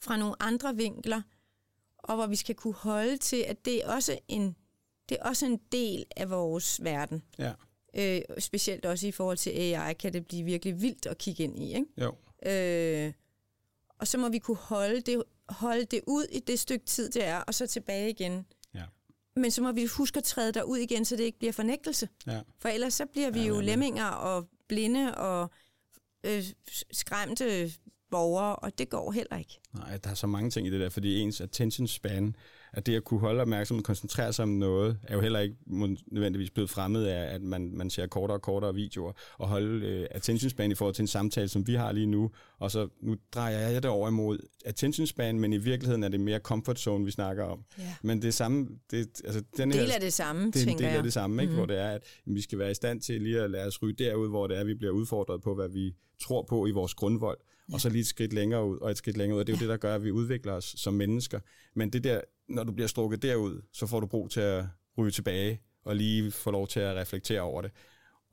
fra nogle andre vinkler, og hvor vi skal kunne holde til, at det er også en, det er også en del af vores verden. Ja. Øh, specielt også i forhold til AI, kan det blive virkelig vildt at kigge ind i. Ikke? Jo. Øh, og så må vi kunne holde det, holde det ud i det stykke tid, det er, og så tilbage igen. Ja. Men så må vi huske at træde derud igen, så det ikke bliver fornægtelse. Ja. For ellers så bliver vi Ja, jo men- lemminger og blinde og øh, skræmte borgere, og det går heller ikke. Nej, der er så mange ting i det der, fordi ens attention span, at det at kunne holde opmærksomheden, koncentrere sig om noget, er jo heller ikke nødvendigvis blevet fremmed af, at man, man ser kortere og kortere videoer, og holde øh, attention span i forhold til en samtale, som vi har lige nu, og så nu drejer jeg det over imod attention span, men i virkeligheden er det mere comfort zone, vi snakker om. Ja. Men det samme, det, altså den her, Del af det samme, det er tænker del jeg. af det samme, ikke? Mhm. hvor det er, at vi skal være i stand til lige at lade os ryge derud, hvor det er, vi bliver udfordret på, hvad vi tror på i vores grundvold, ja. og så lige et skridt længere ud, og et skridt længere ud, og det er jo det, der gør, at vi udvikler os som mennesker. Men det der, når du bliver strukket derud, så får du brug til at ryge tilbage, og lige få lov til at reflektere over det.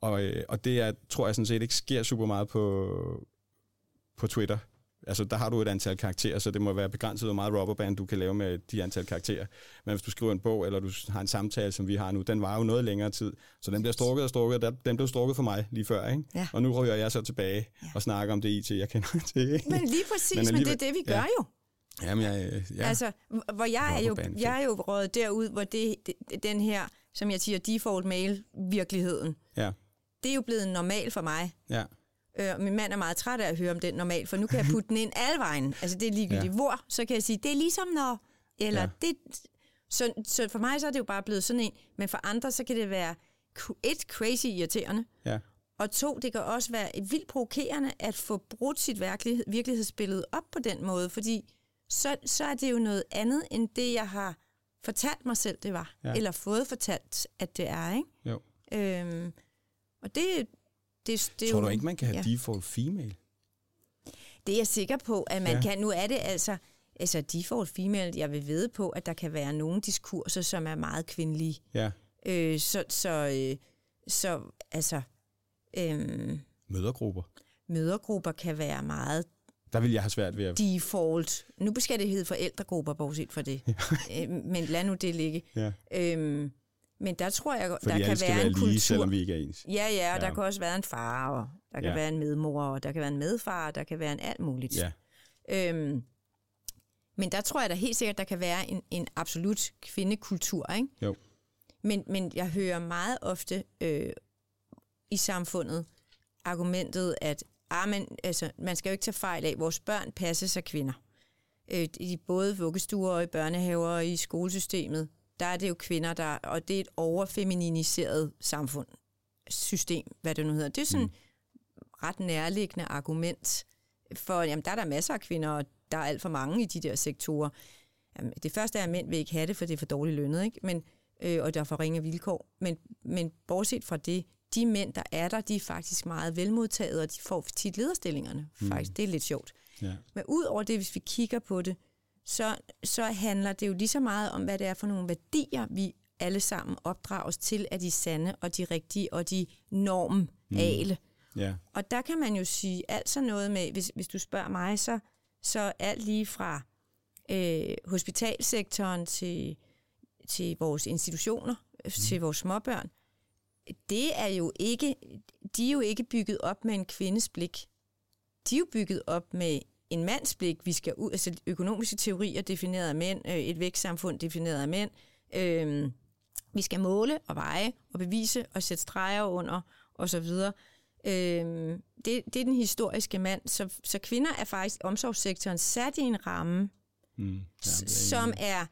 Og, øh, og det er, tror jeg sådan set ikke sker super meget på, på Twitter. Altså, der har du et antal karakterer, så det må være begrænset, hvor meget rubberband du kan lave med de antal karakterer. Men hvis du skriver en bog, eller du har en samtale, som vi har nu, den var jo noget længere tid. Så den bliver strukket og strukket. Der- Den blev strukket for mig lige før, ikke? Ja. Og nu ryger jeg så tilbage Ja. og snakker om det IT, jeg kender til. Ikke? Men lige præcis, Men men, det er det, vi gør ja. jo. Jamen, jeg, ja. Altså, hvor jeg er, jo, jeg er jo røget derud, hvor det, det, den her, som jeg siger, default mail-virkeligheden, ja, det er jo blevet normal for mig. ja, Øh, min mand er meget træt af at høre om den normal, for nu kan jeg putte den ind alle vejen. Altså det er ligegyldigt Ja. hvor, så kan jeg sige, det er ligesom når, eller Ja. det... Så, så for mig så er det jo bare blevet sådan en, men for andre så kan det være et, crazy irriterende, ja, og to, det kan også være vildt provokerende at få brudt sit virkelighed, virkelighedsbillede op på den måde, fordi så, så er det jo noget andet, end det, jeg har fortalt mig selv, det var. Ja. Eller fået fortalt, at det er, ikke? jo. Øhm, og det, det, det Tror jo, du ikke, man kan have ja. default female? Det er jeg sikker på, at man Ja. kan. Nu er det altså, altså default female, jeg vil vide på, at der kan være nogle diskurser, som er meget kvindelige. Ja. Øh, så, så, øh, så altså, øh, Mødergrupper. mødergrupper kan være meget Der vil jeg have svært ved at... default. Nu skal det hedde forældregrupper, bortset fra det. Øh, men lad nu det ligge. Ja. Øhm, men der tror jeg, Fordi der kan være være en lige, kultur. selvom vi ikke er ens. Ja, ja, og Ja. der kan også være en far, og der kan Ja. ja. være en medmor, og der kan være en medfar, og der kan være en alt muligt. Ja, Øhm, men der tror jeg da helt sikkert, der kan være en, en absolut kvindekultur, ikke? Jo. Men, men jeg hører meget ofte øh, i samfundet argumentet, at ah, men, altså, man skal jo ikke tage fejl af, at vores børn passes af kvinder. Øh, I både vuggestuer og i børnehaver og i skolesystemet, der er det jo kvinder, der, og det er et overfemininiseret samfund, system, hvad det nu hedder. Det er sådan mm. ret nærliggende argument for, jamen der er der masser af kvinder, og der er alt for mange i de der sektorer. Jamen, det første er, at mænd vil ikke have det, for det er for dårligt lønnet, ikke? Men, øh, og der er for ringe vilkår. Men, men bortset fra det, de mænd, der er der, de er faktisk meget velmodtaget, og de får tit lederstillingerne. Faktisk, det er lidt sjovt. ja, Men ud over det, hvis vi kigger på det, så, så handler det jo lige så meget om, hvad det er for nogle værdier, vi alle sammen opdrages til, at de sande og de rigtige og de normale. Mm. ja, Og der kan man jo sige alt sådan noget med, hvis, hvis du spørger mig, så, så alt lige fra øh, hospitalsektoren til, til vores institutioner, mm. til vores småbørn, det er jo ikke, de er jo ikke bygget op med en kvindes blik. De er jo bygget op med en mands blik. Vi skal ud, altså økonomiske teorier defineret af mænd, øh, et vækstsamfund defineret af mænd. Øh, vi skal måle og veje og bevise og sætte streger under og så videre. Øhm, det, det er den historiske mand. Så, så kvinder er faktisk omsorgssektoren sat i en ramme, Mm. Ja, er som er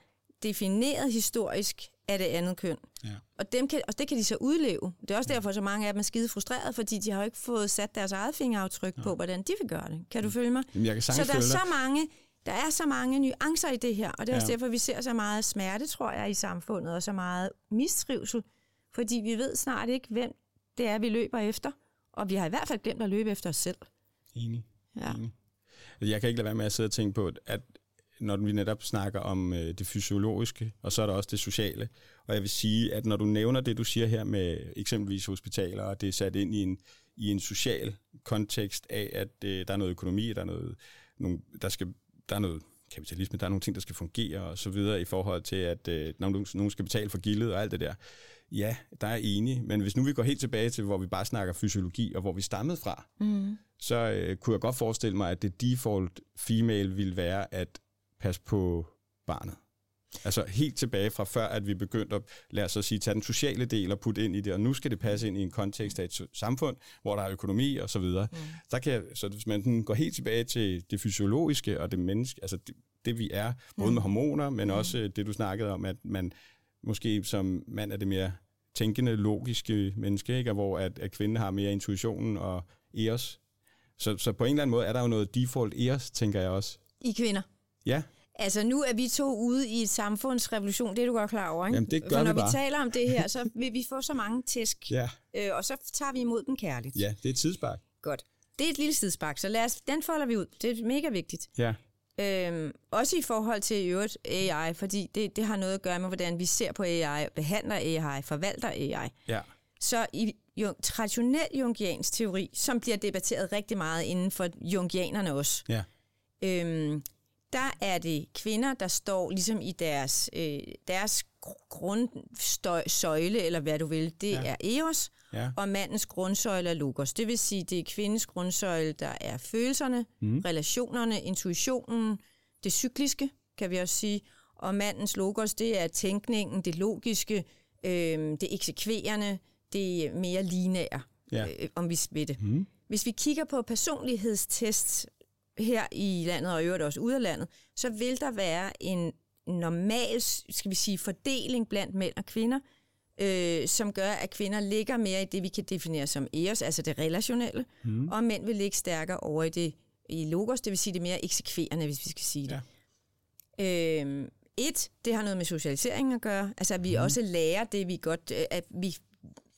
defineret historisk af det andet køn. Ja. Og, dem kan, og det kan de så udleve. Det er også derfor, så mange af dem er skide frustrerede, fordi de har jo ikke fået sat deres eget fingeraftryk på, hvordan de vil gøre det. Kan du følge mig? Jamen, jeg kan Så der er så mange, der er så mange nuancer i det her, og det er også Ja. derfor, vi ser så meget smerte, tror jeg, i samfundet, og så meget mistrivsel, fordi vi ved snart ikke, hvem det er, vi løber efter, og vi har i hvert fald glemt at løbe efter os selv. Enig. Ja. Enig. Jeg kan ikke lade være med at sidde og tænke på, at når vi netop snakker om øh, det fysiologiske, og så er der også det sociale. Og jeg vil sige, at når du nævner det, du siger her med eksempelvis hospitaler, og det er sat ind i en, i en social kontekst af, at øh, der er noget økonomi, der er noget, nogle, der skal, der er noget kapitalisme, der er nogle ting, der skal fungere og så videre i forhold til, at øh, nogen, nogen skal betale for gildet og alt det der. Ja, der er enig, men hvis nu vi går helt tilbage til, hvor vi bare snakker fysiologi, og hvor vi stammede fra, Mm. så øh, kunne jeg godt forestille mig, at det default female ville være at passe på barnet. Altså helt tilbage fra før, at vi begyndte at, lad os så sige, tage den sociale del og putte ind i det, og nu skal det passe ind i en kontekst af et samfund, hvor der er økonomi og så videre. Mm. Der kan, så hvis man går helt tilbage til det fysiologiske og det menneske, altså det, det vi er, både med hormoner, men også øh, det du snakkede om, at man måske som mand er det mere tænkende, logiske menneske, ikke? Og hvor at, at kvinden har mere intuitionen og eos. Så, så på en eller anden måde er der jo noget default eos, tænker jeg også. I kvinder. Ja, Altså nu er vi to ude i et samfundsrevolution, det er du godt klar over, ikke? Jamen, det gør For når vi bare. vi taler om det her, så vil vi få så mange tæsk, ja, øh, og så tager vi imod dem kærligt. ja, det er et tidsspark. Godt. Det er et lille sidespark, så lad os, den folder vi ud. Det er mega vigtigt. Ja, Øhm, også i forhold til i øvrigt AI, fordi det, det har noget at gøre med, hvordan vi ser på AI, behandler AI, forvalter AI. ja, Så i jo, traditionel jungiansk teori, som bliver debatteret rigtig meget inden for jungianerne også, ja, øhm, der er det kvinder, der står ligesom i deres, øh, deres grundsøjle, eller hvad du vil, det Ja. er Eos, ja, og mandens grundsøjle er Logos. Det vil sige, det er kvindens grundsøjle, der er følelserne, mm. relationerne, intuitionen, det cykliske, kan vi også sige, og mandens Logos, det er tænkningen, det logiske, øh, det eksekverende, det mere lineære, Ja. øh, om vi ved det. Mm. Hvis vi kigger på personlighedstests her i landet, og i øvrigt også ude af landet, så vil der være en normal, skal vi sige, fordeling blandt mænd og kvinder, øh, som gør, at kvinder ligger mere i det, vi kan definere som eos, altså det relationelle, mm. og mænd vil ligge stærkere over i det i logos, det vil sige det mere eksekverende, hvis vi skal sige det. Ja. Øhm, et, det har noget med socialisering at gøre, altså at vi mm. også lærer det, vi godt, øh, at vi,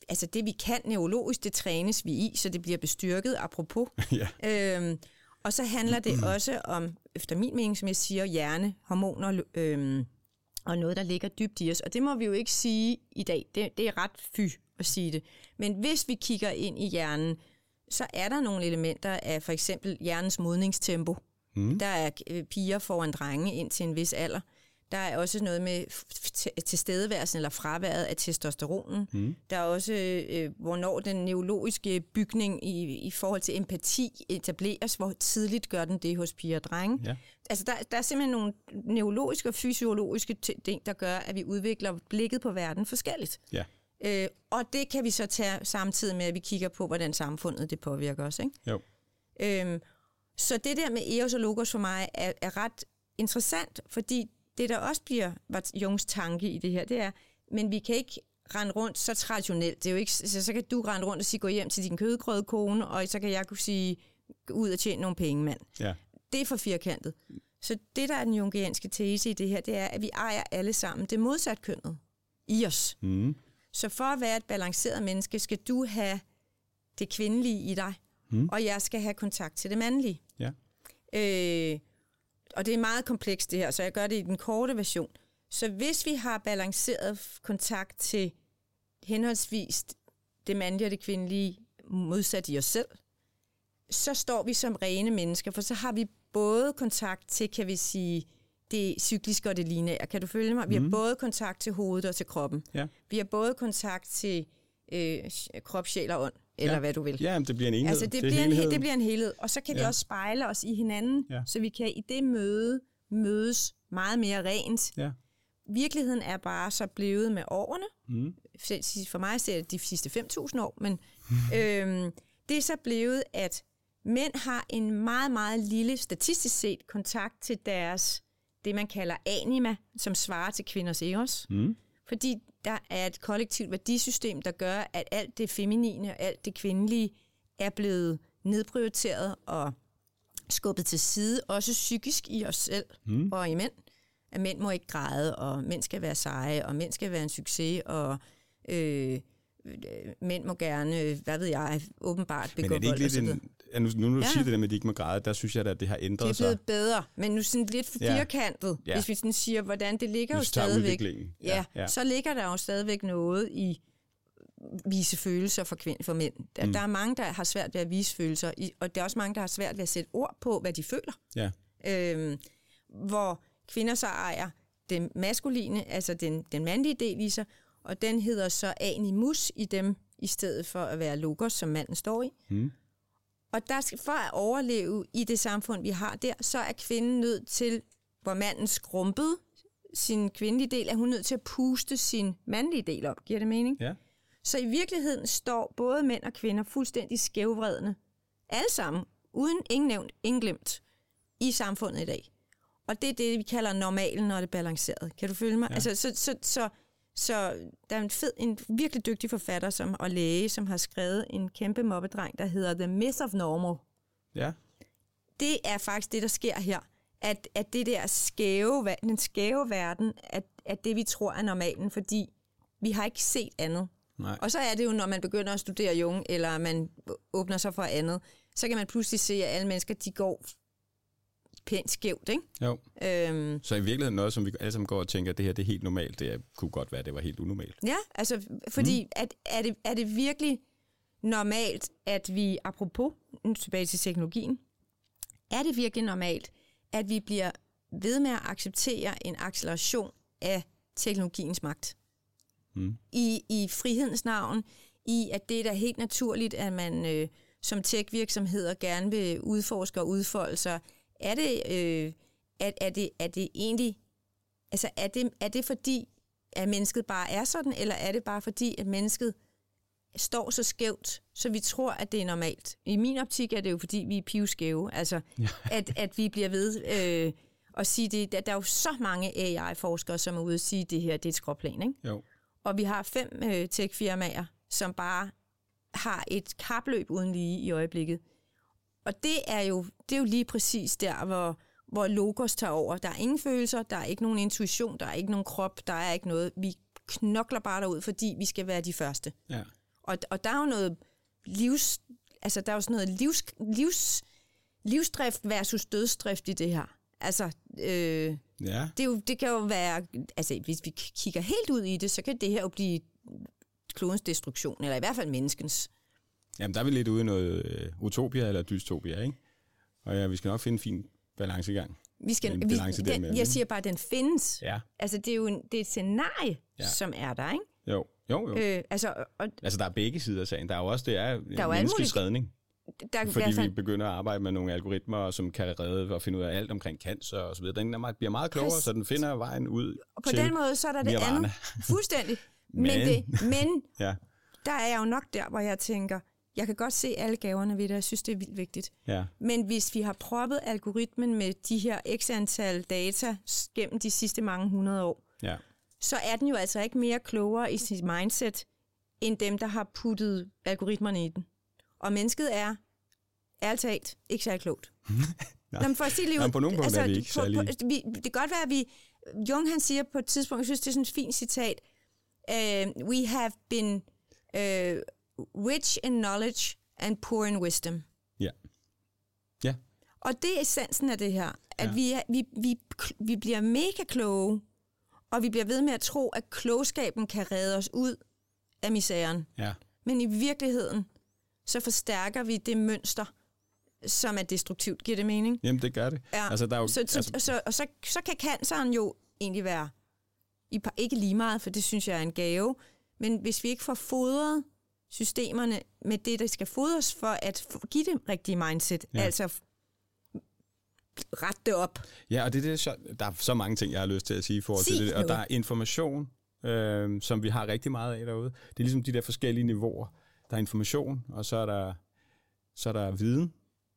altså det vi kan neurologisk, det trænes vi i, så det bliver bestyrket, apropos. ja, Øhm, og så handler det også om, efter min mening, som jeg siger, hjerne, hormoner øhm, og noget, der ligger dybt i os. Og det må vi jo ikke sige i dag. Det, det er ret fy at sige det. Men hvis vi kigger ind i hjernen, så er der nogle elementer af for eksempel hjernens modningstempo. Mm. Der er øh, piger foran drenge ind til en vis alder. Der er også noget med tilstedeværelsen eller fraværet af testosteronen. Mm. Der er også, øh, hvornår den neurologiske bygning i, i forhold til empati etableres, hvor tidligt gør den det hos piger og drenge. ja, Altså, der, der er simpelthen nogle neurologiske og fysiologiske ting, der gør, at vi udvikler blikket på verden forskelligt. ja, Øh, og det kan vi så tage samtidig med, at vi kigger på, hvordan samfundet det påvirker os. Ikke? jo, Øhm, så det der med Eos og Logos for mig er, er ret interessant, fordi det, der også bliver var Jungs tanke i det her, det er, men vi kan ikke rende rundt så traditionelt. Det er jo ikke, så, så kan du rende rundt og sige, gå hjem til din kødgrøde kone, og så kan jeg kunne sige, gå ud og tjene nogle penge, mand. ja, Det er for firkantet. Så det, der er den jungianske tese i det her, det er, at vi ejer alle sammen det modsat kønnet i os. mm. Så for at være et balanceret menneske, skal du have det kvindelige i dig, mm. og jeg skal have kontakt til det mandlige. ja, Øh, og det er meget komplekst det her, så jeg gør det i den korte version. Så hvis vi har balanceret kontakt til henholdsvis det mandlige og det kvindelige modsat i os selv, så står vi som rene mennesker, for så har vi både kontakt til, kan vi sige, det cykliske og det lineære. Kan du følge mig? Vi har både kontakt til hovedet og til kroppen. ja. Vi har både kontakt til øh, krop, sjæl og ånd, eller Ja. hvad du vil. Ja, det bliver en enhed. Altså, det, er bliver en, det bliver en helhed. Og så kan vi Ja. også spejle os i hinanden, Ja. så vi kan i det møde mødes meget mere rent. Ja, Virkeligheden er bare så blevet med årene. mm. For mig ser det de sidste 5.000 år, men øhm, det er så blevet, at mænd har en meget, meget lille, statistisk set, kontakt til deres, det man kalder anima, som svarer til kvinders eros. Mm. Fordi der er et kollektivt værdisystem, der gør, at alt det feminine og alt det kvindelige er blevet nedprioriteret og skubbet til side, også psykisk i os selv mm. og i mænd. At mænd må ikke græde, og mænd skal være seje, og mænd skal være en succes, og øh, mænd må gerne, hvad ved jeg, åbenbart begå Men er det ikke vold lidt og så en... Ja, nu, nu, nu Ja. siger det der med, at de ikke må græde, der synes jeg da, at det har Det ændret er sig. blevet bedre, men nu sådan lidt Ja. firkantet, Ja. hvis vi sådan siger, hvordan det ligger jo Hvis vi tager stadigvæk. Ja, Ja, ja, ja. så ligger der jo stadigvæk noget i vise følelser for, kvind, for mænd. Der, mm. der er mange, der har svært ved at vise følelser, og der er også mange, der har svært ved at sætte ord på, hvad de føler. Ja. Øhm, hvor kvinder så ejer den maskuline, altså den, den mandlige del i sig, og den hedder så animus i dem, i stedet for at være logos, som manden står i. Mm. Og der skal, for at overleve i det samfund, vi har der, så er kvinden nødt til, hvor manden skrumpede sin kvindelige del, er hun nødt til at puste sin mandlige del op. Giver det mening? Ja. Så i virkeligheden står både mænd og kvinder fuldstændig skævvredende. Alle sammen, uden ingen nævnt, ingen glemt, i samfundet i dag. Og det er det, vi kalder normalen, når det er balanceret. Kan du følge mig? Ja. Altså, så, så, så, så der er en, fed, en virkelig dygtig forfatter som, og læge, som har skrevet en kæmpe mobbedreng, der hedder The Myth of Normal. Ja. Det er faktisk det, der sker her. At, at det der skæve, den skæve verden, at, at det, vi tror er normalen, fordi vi har ikke set andet. Nej. Og så er det jo, når man begynder at studere Jung, eller man åbner sig for andet, så kan man pludselig se, at alle mennesker, de går pænt skævt, ikke? Jo. Øhm, Så i virkeligheden noget, som vi alle sammen går og tænker, at det her det er helt normalt, det kunne godt være, at det var helt unormalt. ja, altså, fordi mm. at, er, det, er det virkelig normalt, at vi, apropos, nu tilbage til teknologien, er det virkelig normalt, at vi bliver ved med at acceptere en acceleration af teknologiens magt? Mm. I, I frihedens navn, i at det er da helt naturligt, at man øh, som tech-virksomheder gerne vil udforske og udfolde sig. Er det, øh, er, er det, er det egentlig, altså er det, er det fordi, at mennesket bare er sådan, eller er det bare fordi, at mennesket står så skævt, så vi tror, at det er normalt. I min optik er det jo, fordi vi er pivskæve. Altså, Ja. at, at vi bliver ved øh, at sige det. Der, der er jo så mange AI-forskere, som er ude og sige, at det her det er et skråplan. Ikke? Jo. Og vi har fem øh, tech-firmaer, som bare har et kapløb uden lige i øjeblikket. Og det er jo, det er jo lige præcis der, hvor, hvor logos tager over. Der er ingen følelser, der er ikke nogen intuition, der er ikke nogen krop, der er ikke noget. Vi knokler bare derud, fordi vi skal være de første. Ja. Og, og der er jo noget livs... Altså, der er jo sådan noget livs, livs, livsdrift versus dødsdrift i det her. Altså, øh, Ja. det, jo, det kan jo være... Altså, hvis vi kigger helt ud i det, så kan det her jo blive klodens destruktion, eller i hvert fald menneskens. Jamen, der er vi lidt ude i noget øh, utopia eller dystopia, ikke? Og ja, vi skal nok finde en fin balance i gang. Vi skal, En vi, balance jeg, derimellem, jeg siger bare, at den findes. Ja. Altså, det er jo en, det er et scenarie, Ja. som er der, ikke? Jo. Jo, jo. Øh, altså, og Altså, der er begge sider af sagen. Der er jo også, det er, jo er menneskets redning. der er Fordi vi fald... begynder at arbejde med nogle algoritmer, som kan redde og finde ud af alt omkring cancer og så videre. Den er meget, bliver meget klogere, Præcis. så den finder vejen ud Og på til... den måde, så er der det nirvana. andet. Fuldstændig. men, Men- det, men Ja, der er jeg jo nok der, hvor jeg tænker, jeg kan godt se alle gaverne ved det, jeg synes, det er vildt vigtigt. ja. Men hvis vi har proppet algoritmen med de her x antal data gennem de sidste mange hundrede år, Ja. så er den jo altså ikke mere klogere i sit mindset, end dem, der har puttet algoritmerne i den. Og mennesket er, ærligt talt, ikke særlig klogt. Nå, men for at sige lige ud, på nogle punkter er vi ikke på, særlig- på, vi, det kan godt være, at vi... Jung han siger på et tidspunkt, jeg synes, det er sådan et fint citat, uh, we have been uh, rich in knowledge and poor in wisdom. Ja. Ja. Og det er essensen af det her, at Ja. vi, er, vi, vi, vi bliver mega kloge, og vi bliver ved med at tro, at klogskaben kan redde os ud af misæren. Ja. Men i virkeligheden, så forstærker vi det mønster, som er destruktivt. Giver det mening? Jamen, det gør det. Ja. Altså, der er jo, Så, så, altså, så, og så, så kan canceren jo egentlig være, i, ikke lige meget, for det synes jeg er en gave, men hvis vi ikke får fodret systemerne med det, der skal fodres for at give det rigtige mindset, Ja. altså rette det op. Ja, og det, det er så, der er så mange ting, jeg har lyst til at sige i forhold til det. Og noget. der er information, øh, som vi har rigtig meget af derude. Det er ligesom de der forskellige niveauer. Der er information, og så er der så er der viden,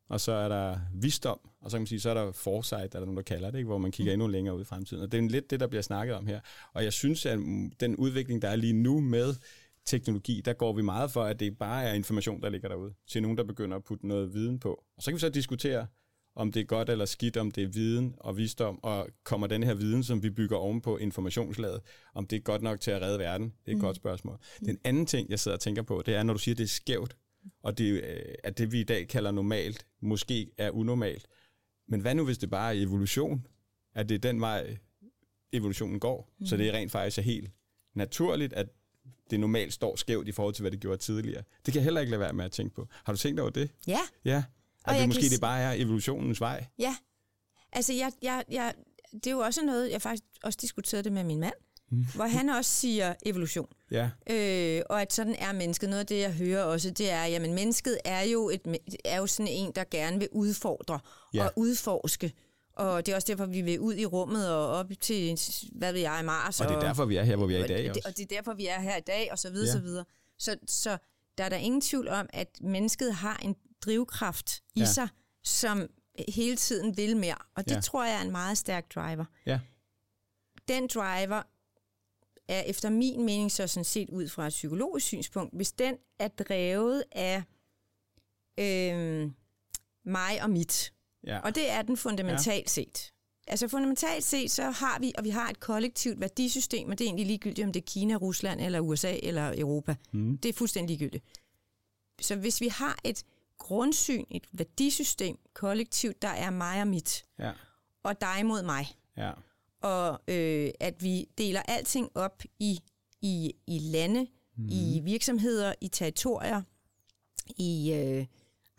og så er der visdom, og så kan man sige, så er der foresight, er der nogen, der kalder det, ikke? hvor man kigger endnu længere ud i fremtiden. Og det er lidt det, der bliver snakket om her. Og jeg synes, at den udvikling, der er lige nu med teknologi, der går vi meget for, at det bare er information, der ligger derude, til nogen, der begynder at putte noget viden på. Og så kan vi så diskutere, om det er godt eller skidt, om det er viden og visdom, og kommer den her viden, som vi bygger ovenpå informationslaget, om det er godt nok til at redde verden? Det er et mm. godt spørgsmål. Den anden ting, jeg sidder og tænker på, det er, når du siger, at det er skævt, og det, øh, at det vi i dag kalder normalt, måske er unormalt. Men hvad nu, hvis det bare er evolution? At det er den vej, evolutionen går? Mm. Så det er rent faktisk er helt naturligt, at det normalt står skævt i forhold til, hvad det gjorde tidligere. Det kan jeg heller ikke lade være med at tænke på. Har du tænkt over det? Ja. Ja. At det måske kan... det bare er evolutionens vej? Ja. Altså, jeg, jeg, jeg, det er jo også noget, jeg faktisk også diskuterede det med min mand, mm. hvor han også siger evolution. Ja. Øh, og at sådan er mennesket. Noget af det, jeg hører også, det er, jamen mennesket er jo, et, er jo sådan en, der gerne vil udfordre ja. og udforske. Og det er også derfor, vi vil ud i rummet og op til, hvad ved jeg, Mars. Og det er derfor, vi er her, hvor vi er i dag også. Og det er derfor, vi er her i dag, og så videre, ja. så videre. Så, så der er der ingen tvivl om, at mennesket har en drivkraft i ja. sig, som hele tiden vil mere. Og det ja. tror jeg er en meget stærk driver. Ja. Den driver er efter min mening så sådan set ud fra et psykologisk synspunkt, hvis den er drevet af øh, mig og mit. Ja. Og det er den fundamentalt ja. set. Altså fundamentalt set, så har vi, og vi har et kollektivt værdisystem, og det er egentlig ligegyldigt, om det er Kina, Rusland, eller USA, eller Europa. Mm. Det er fuldstændig ligegyldigt. Så hvis vi har et grundsyn, et værdisystem, kollektivt, der er mig og mit, ja. og dig mod mig, ja og øh, at vi deler alting op i, i, i lande, mm. i virksomheder, i territorier, i øh,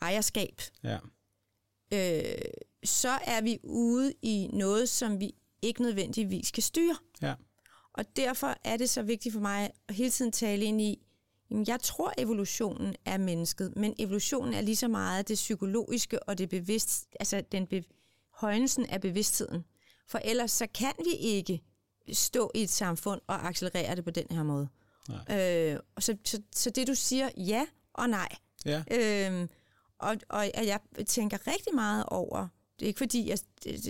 ejerskab, ja. Øh, så er vi ude i noget, som vi ikke nødvendigvis kan styre. Ja. Og derfor er det så vigtigt for mig at hele tiden tale ind i, jamen jeg tror, evolutionen er mennesket, men evolutionen er lige så meget det psykologiske og det bevidst, altså den be, højnelsen af bevidstheden. For ellers så kan vi ikke stå i et samfund og accelerere det på den her måde. Øh, så, så, så det du siger, ja og nej. Ja. Øhm, og, og jeg tænker rigtig meget over, det er ikke fordi, jeg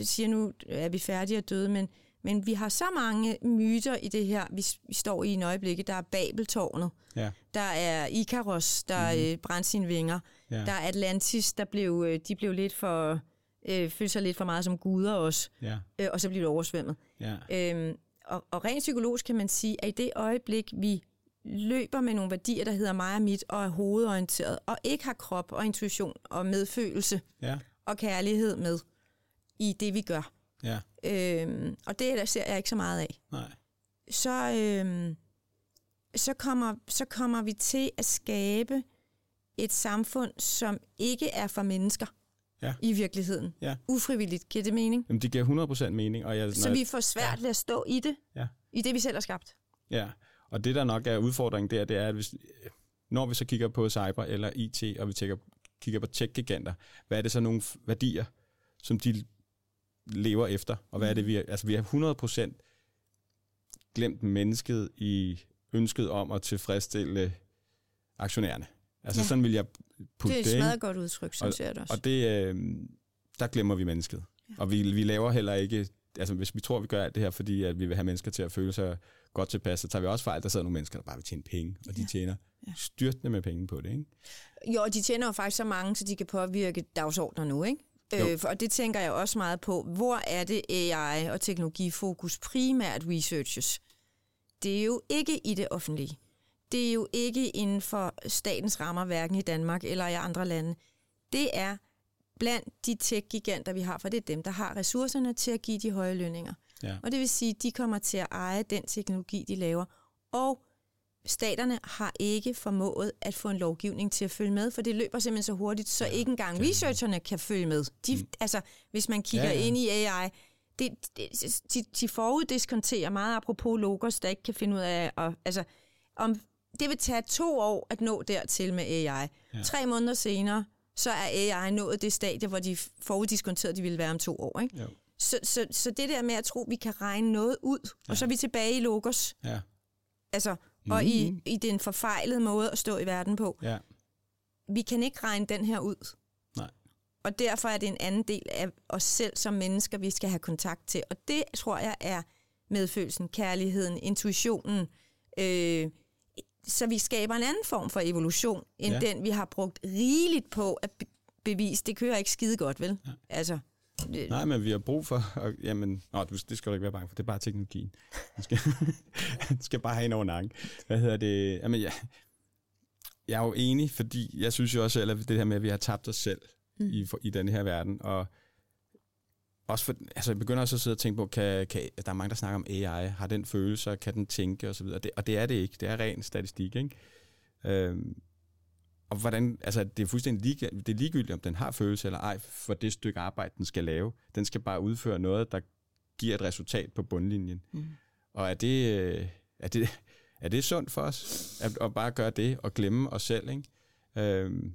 siger nu, er vi færdige og døde, men, men vi har så mange myter i det her, vi, vi står i en øjeblik. Der er Babeltårnet, ja. der er Ikaros, der mm-hmm. øh, brændte sine vinger, ja. der er Atlantis, der blev, øh, de blev lidt for øh, følte sig lidt for meget som guder også, ja. øh, og så blev det oversvømmet. Ja. Øhm, og, og rent psykologisk kan man sige, at i det øjeblik, vi løber med nogle værdier, der hedder mig og mit, og er hovedorienteret, og ikke har krop og intuition og medfølelse ja. og kærlighed med i det, vi gør. Ja. Øhm, og det der ser jeg ikke så meget af. Nej. Så, øhm, så, kommer, så kommer vi til at skabe et samfund, som ikke er for mennesker ja. i virkeligheden. Ja. Ufrivilligt. Giver det mening? Jamen, det giver 100% mening. Og jeg, så vi får svært ja. ved at stå i det, ja. i det, vi selv har skabt. Ja, og det der nok er udfordringen der, det er, at hvis, når vi så kigger på cyber eller IT, og vi tænker, kigger på tech-giganter, hvad er det så nogle værdier, som de lever efter? Og hvad er det, vi Altså, vi har 100% glemt mennesket i ønsket om at tilfredsstille aktionærerne. Altså ja. sådan vil jeg putte det. Det er et smadret godt udtryk, synes og, jeg også. Og det, øh, der glemmer vi mennesket. Ja. Og vi, vi laver heller ikke, altså hvis vi tror, vi gør alt det her, fordi at vi vil have mennesker til at føle sig godt tilpas, så tager vi også fejl, der sidder nogle mennesker, der bare vil tjene penge, og de ja. tjener ja. styrtende med penge på det, ikke? Jo, og de tjener jo faktisk så mange, så de kan påvirke dagsordner nu, ikke? Øh, og det tænker jeg også meget på. Hvor er det AI og teknologifokus primært researches? Det er jo ikke i det offentlige det er jo ikke inden for statens rammer, hverken i Danmark eller i andre lande. Det er blandt de tech-giganter, vi har, for det er dem, der har ressourcerne til at give de høje lønninger. Ja. Og det vil sige, at de kommer til at eje den teknologi, de laver. Og staterne har ikke formået at få en lovgivning til at følge med, for det løber simpelthen så hurtigt, så ja, ikke engang kan researcherne kan følge med. De, mm. Altså, hvis man kigger ja, ja. ind i AI, det, det, de, de foruddiskonterer meget apropos logos, der ikke kan finde ud af, at, altså, om det vil tage to år at nå dertil med AI. Ja. Tre måneder senere, så er AI nået det stadie, hvor de foruddiskonterede, de ville være om to år. Ikke? Så, så, så det der med at tro, at vi kan regne noget ud, ja. og så er vi tilbage i logos. Ja. Altså, og mm-hmm. i, i den forfejlede måde at stå i verden på. Ja. vi kan ikke regne den her ud. Nej. Og derfor er det en anden del af os selv som mennesker, vi skal have kontakt til. Og det tror jeg er medfølelsen, kærligheden, intuitionen. Øh, så vi skaber en anden form for evolution, end Ja. den, vi har brugt rigeligt på at be- bevise. Det kører ikke skide godt, vel? Ja. Altså, Nej, men vi har brug for... Og, jamen, nå, du, det skal du ikke være bange for. Det er bare teknologien. Du skal, du skal bare have en over nakken. Hvad hedder det? Jamen, ja, jeg er jo enig, fordi jeg synes jo også at det her med, at vi har tabt os selv mm. i, i den her verden. Og også for, altså jeg begynder også at sidde og tænke på, kan, kan, der er mange, der snakker om AI. Har den følelser? Kan den tænke? Og så videre. Det, og det er det ikke. Det er ren statistik, ikke? Øhm, og hvordan, altså det er fuldstændig lige, det er ligegyldigt, om den har følelse eller ej, for det stykke arbejde, den skal lave. Den skal bare udføre noget, der giver et resultat på bundlinjen. Mm. Og er det, øh, er, det, er det sundt for os, at, at bare gøre det og glemme os selv? Ikke? Øhm,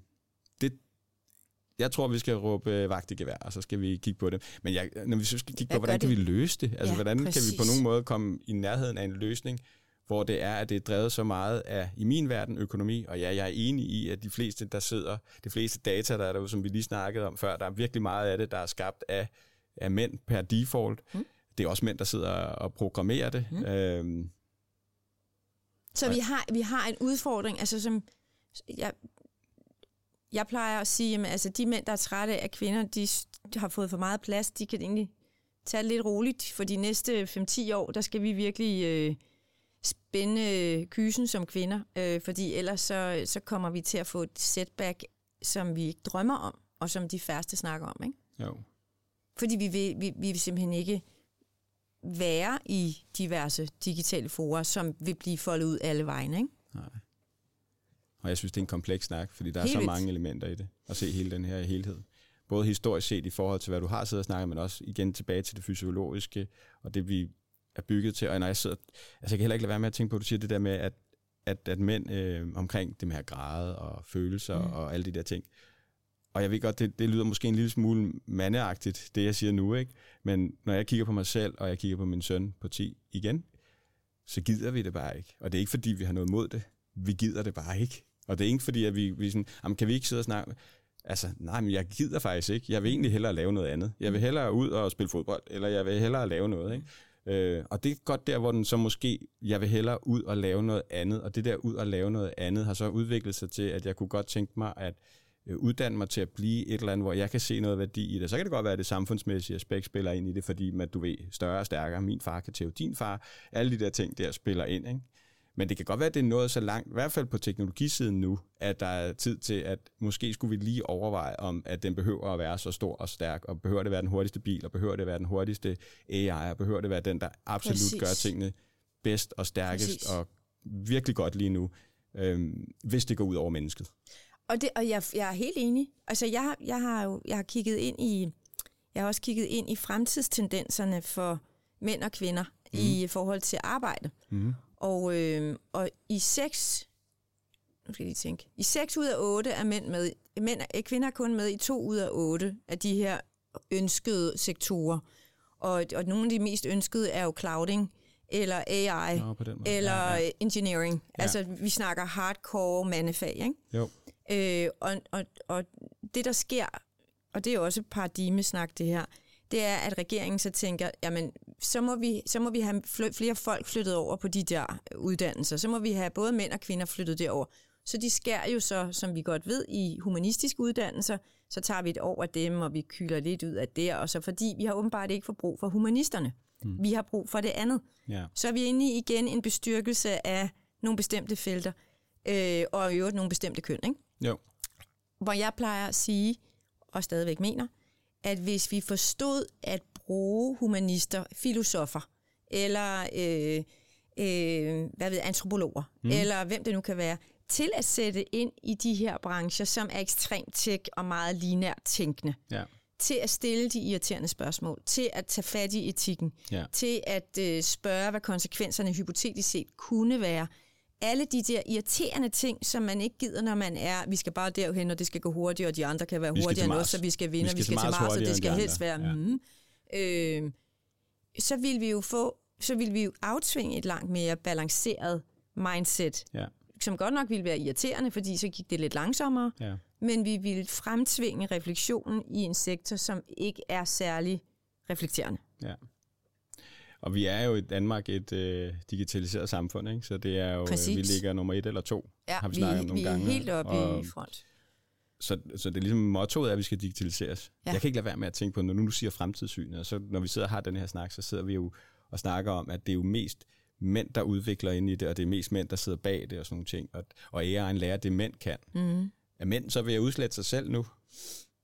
jeg tror, vi skal råbe øh, vagt i gevær, og så skal vi kigge på det. Men jeg, når vi så skal kigge på, hvordan kan vi det? løse det? Altså, Ja, hvordan kan vi på præcis. nogen måde komme i nærheden af en løsning, hvor det er, at det er drevet så meget af, i min verden, økonomi, og ja, jeg er enig i, at de fleste, der sidder, de fleste data, der er derude, som vi lige snakkede om før, der er virkelig meget af det, der er skabt af, af mænd per default. Mm. Det er også mænd, der sidder og programmerer det. Mm. Øhm, Så vi har, vi har en udfordring, altså som jeg, jeg plejer at sige, at altså, de mænd, der er trætte af kvinder, de har fået for meget plads, de kan egentlig tage det lidt roligt, for de næste 5-10 år, der skal vi virkelig øh, spænde kysen som kvinder, øh, fordi ellers så, så kommer vi til at få et setback, som vi ikke drømmer om, og som de færreste snakker om. Ikke? jo. Fordi vi vil, vi, vi vil simpelthen ikke være i diverse digitale forer, som vil blive foldet ud alle vegne. Ikke? Nej. Og jeg synes, det er en kompleks snak, fordi der er Helt så vildt. mange elementer i det. At se hele den her helhed. Både historisk set i forhold til, hvad du har siddet og snakket, men også igen tilbage til det fysiologiske, og det vi er bygget til. Og når jeg sidder, altså jeg kan heller ikke lade være med at tænke på, at du siger det der med, at, at, at mænd øh, omkring det med her grade og følelser mm. og alle de der ting. Og jeg ved godt, det, det lyder måske en lille smule mandeagtigt, det jeg siger nu, ikke? Men når jeg kigger på mig selv, og jeg kigger på min søn på 10 igen, så gider vi det bare ikke. Og det er ikke, fordi vi har noget mod det. Vi gider det bare ikke. Og det er ikke fordi, at vi, vi sådan, jamen, kan vi ikke sidde og snakke? Altså, nej, men jeg gider faktisk ikke. Jeg vil egentlig hellere lave noget andet. Jeg vil hellere ud og spille fodbold, eller jeg vil hellere lave noget, ikke? Øh, og det er godt der, hvor den så måske, jeg vil hellere ud og lave noget andet, og det der ud og lave noget andet har så udviklet sig til, at jeg kunne godt tænke mig at øh, uddanne mig til at blive et eller andet, hvor jeg kan se noget værdi i det. Så kan det godt være, at det samfundsmæssige aspekt spiller ind i det, fordi at du ved, større og stærkere, min far kan tæve din far, alle de der ting der spiller ind, ikke? Men det kan godt være, at det er nået så langt, i hvert fald på teknologisiden nu, at der er tid til, at måske skulle vi lige overveje, om at den behøver at være så stor og stærk, og behøver det at være den hurtigste bil, og behøver det at være den hurtigste AI, og behøver det at være den, der absolut Præcis. Gør tingene bedst og stærkest Præcis. og virkelig godt lige nu, øhm, hvis det går ud over mennesket. Og, det, og jeg, jeg er helt enig. Altså, jeg, har- jeg har jo jeg har kigget ind i, jeg har også kigget ind i fremtidstendenserne for mænd og kvinder mm. i forhold til arbejde. Mm. Og, øh, og i seks, nu skal jeg lige tænke, i seks ud af otte er mænd med, mænd, er- kvinder er kun med i to ud af otte af de her ønskede sektorer. Og, og nogle af de mest ønskede er jo clouding, eller AI, Nå, eller Ja, ja. engineering. Ja. Altså, vi snakker hardcore mandefag, ikke? Jo. Øh, og, og, og det, der sker, og det er jo også paradigmesnak, det her, det er, at regeringen så tænker, jamen, så må vi, så må vi have fl- flere folk flyttet over på de der uddannelser. Så må vi have både mænd og kvinder flyttet derover. Så de skærer jo så, som vi godt ved, i humanistiske uddannelser, så tager vi et af dem, og vi kyler lidt ud af det, og så fordi vi har åbenbart ikke fået brug for humanisterne. Mm. Vi har brug for det andet. Ja. Så er vi inde i igen en bestyrkelse af nogle bestemte felter, øh, og i øvrigt nogle bestemte køn, ikke? Jo. hvor jeg plejer at sige, og stadigvæk mener, at hvis vi forstod at bruge humanister, filosofer, eller øh, øh, hvad ved, antropologer, mm. eller hvem det nu kan være, til at sætte ind i de her brancher, som er ekstremt tech og meget linært tænkende, Ja. til at stille de irriterende spørgsmål, til at tage fat i etikken, Ja. til at øh, spørge, hvad konsekvenserne hypotetisk set kunne være. Alle de der irriterende ting, som man ikke gider, når man er, vi skal bare derhen, og det skal gå hurtigt, og de andre kan være hurtigere end os, så vi skal vinde, Vi skal vi skal til Mars og det skal helst være. Ja. mm, øh, så vil vi jo få, så vil vi jo aftvinge et langt mere balanceret mindset, Ja. som godt nok ville være irriterende, fordi så gik det lidt langsommere, Ja. men vi ville fremtvinge refleksionen i en sektor, som ikke er særlig reflekterende. ja. Og vi er jo i Danmark et øh, digitaliseret samfund, ikke? så det er jo, øh, Præcis. vi ligger nummer et eller to, Ja, har vi vi, snakket om nogle vi er gange. helt oppe og, i front. så, så det er ligesom mottoet er, at vi skal digitaliseres. Ja. Jeg kan ikke lade være med at tænke på, når nu du siger fremtidssynet, og så når vi sidder og har den her snak, så sidder vi jo og snakker om, at det er jo mest mænd, der udvikler ind i det, og det er mest mænd, der sidder bag det og sådan nogle ting. Og, og AI'en lærer det, mænd kan. Mm. Er mænd så ved at udslette sig selv nu?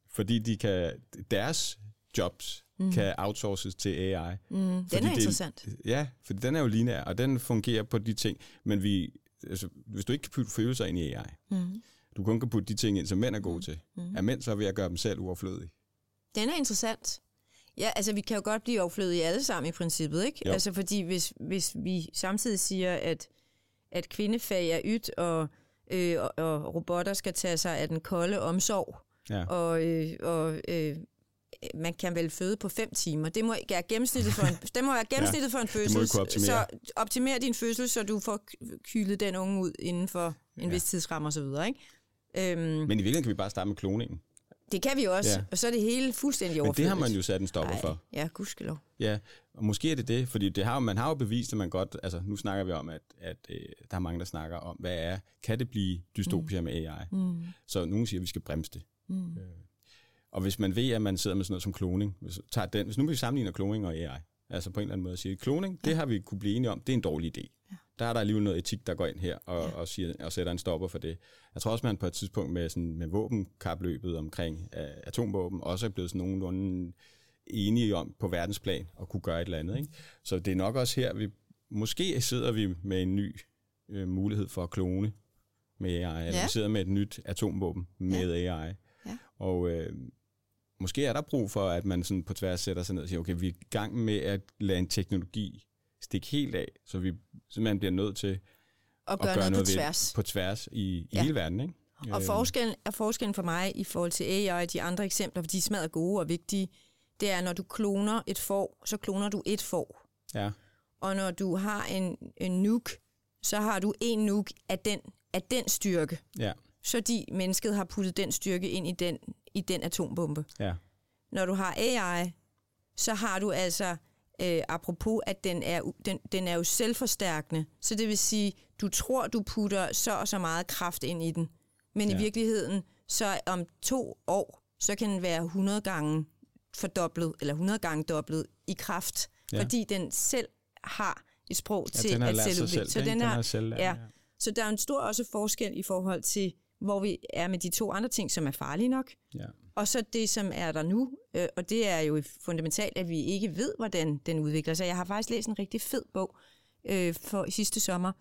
Fordi de kan, deres jobs mm. kan outsources til AI. Mm. Den er det- interessant. Ja, for den er jo lineær, og den fungerer på de ting. Men vi, altså, hvis du ikke kan putte følelser ind i AI, Mm. du kun kan putte de ting ind, som mænd er gode til, Mm. er mænd så ved at gøre dem selv uoverflødige? Den er interessant. Ja, altså vi kan jo godt blive overflødige alle sammen i princippet, ikke? Jo. Altså fordi hvis, hvis vi samtidig siger, at, at kvindefag er ydt, og, øh, og, og robotter skal tage sig af den kolde omsorg, Ja. og, øh, og øh, man kan vel føde på fem timer. Det må være gennemsnittet for en, det må være gennemsnittet for en fødsel. optimere. Så optimer din fødsel, så du får kylet den unge ud inden for en Ja. vis tidsramme osv., ikke? Øhm, Men i virkeligheden kan vi bare starte med kloningen. det kan vi også, Ja. og så er det hele fuldstændig Men det overflødigt. har man jo sat en stopper Ej, for. Ja, gudskelov. Ja, og måske er det det, fordi det har, man har jo bevist, at man godt, altså nu snakker vi om, at, at øh, der er mange, der snakker om, hvad er, kan det blive dystopia mm. med AI? Mm. Så nogen siger, at vi skal bremse det. Mm. Og hvis man ved, at man sidder med sådan noget som kloning, hvis, tager den, hvis nu vi sammenligner kloning og AI, altså på en eller anden måde at sige, kloning, ja. det har vi kunne blive enige om, det er en dårlig idé. Ja. Der er der alligevel noget etik, der går ind her og, Ja. ja. og, siger, og sætter en stopper for det. Jeg tror også, man på et tidspunkt med, sådan, med våbenkapløbet omkring uh, atomvåben også er blevet sådan nogenlunde enige om på verdensplan at kunne gøre et eller andet. Ikke? Så det er nok også her, vi måske sidder vi med en ny øh, mulighed for at klone med AI, eller Ja. vi sidder med et nyt atomvåben med AI. Ja. Og øh, måske er der brug for, at man sådan på tværs sætter sig ned og siger, okay, vi er i gang med at lade en teknologi stikke helt af, så vi simpelthen bliver nødt til at gøre, gøre noget, noget på ved tværs. på tværs i, i Ja. hele verden. Ikke? Og Øh, forskellen, er forskellen for mig i forhold til AI og de andre eksempler, for de er smadret gode og vigtige, det er, når du kloner et får, så kloner du et får. Ja, Og når du har en, en nuke, så har du en nuke af den, af den styrke. ja, Fordi mennesket har puttet den styrke ind i den, i den atombombe. ja, Når du har AI, så har du altså, øh, apropos, at den er, den, den er jo selvforstærkende. Så det vil sige, du tror, du putter så og så meget kraft ind i den. Men ja. Ja. i virkeligheden, så om to år, så kan den være 100 gange fordoblet, eller 100 gange dobblet i kraft. Ja. Ja. Fordi den selv har et sprog ja til at selv. Så ikke? den den har, selv lært, ja. Så der er en stor også forskel i forhold til, hvor vi er med de to andre ting, som er farlige nok. ja. Og så det, som er der nu, øh, og det er jo fundamentalt, at vi ikke ved, hvordan den udvikler sig. Jeg har faktisk læst en rigtig fed bog øh, for sidste sommer,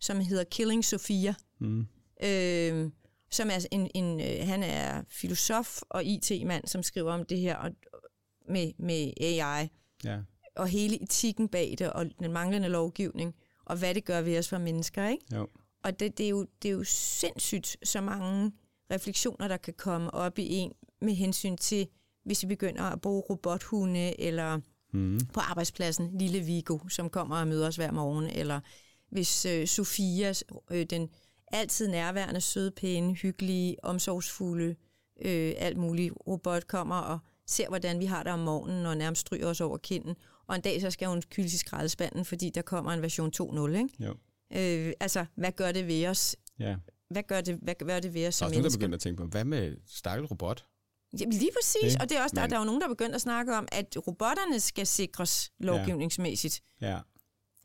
som hedder Killing Sophia, Mm. øh, som er en, en øh, han er filosof og IT-mand, som skriver om det her og, med, med AI, ja. og hele etikken bag det, og den manglende lovgivning, og hvad det gør ved os som mennesker, ikke? Jo. Og det, det, er jo, det er jo sindssygt, så mange refleksioner, der kan komme op i en med hensyn til, hvis vi begynder at bruge robothunde, eller Mm. på arbejdspladsen, lille Vigo, som kommer og møder os hver morgen, eller hvis øh, Sofia, øh, den altid nærværende, søde, pæne, hyggelige, omsorgsfulde, øh, alt muligt robot kommer og ser, hvordan vi har det om morgenen, og nærmest stryger os over kinden. Og en dag så skal hun kyldes i skraldespanden, fordi der kommer en version 2.0, ikke? Jo. Øh, altså, hvad gør det ved os? Ja. Hvad gør det, hvad gør det ved os Der er som også nogen, der mennesker? begynder at tænke på, hvad med stakkels robot? Jamen, lige præcis, Ikke? og det er også, der, Men- der er jo nogen, der er begyndt at snakke om, at robotterne skal sikres lovgivningsmæssigt. Ja,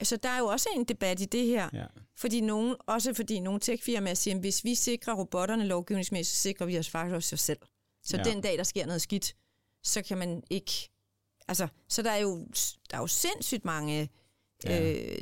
Så der er jo også en debat i det her. ja. Fordi nogen, også fordi nogle techfirmaer siger, at hvis vi sikrer robotterne lovgivningsmæssigt, så sikrer vi os faktisk også os selv. Så ja. Ja. den dag, der sker noget skidt, så kan man ikke... Altså, så der er jo, der er jo sindssygt mange Ja. øh, aspekter,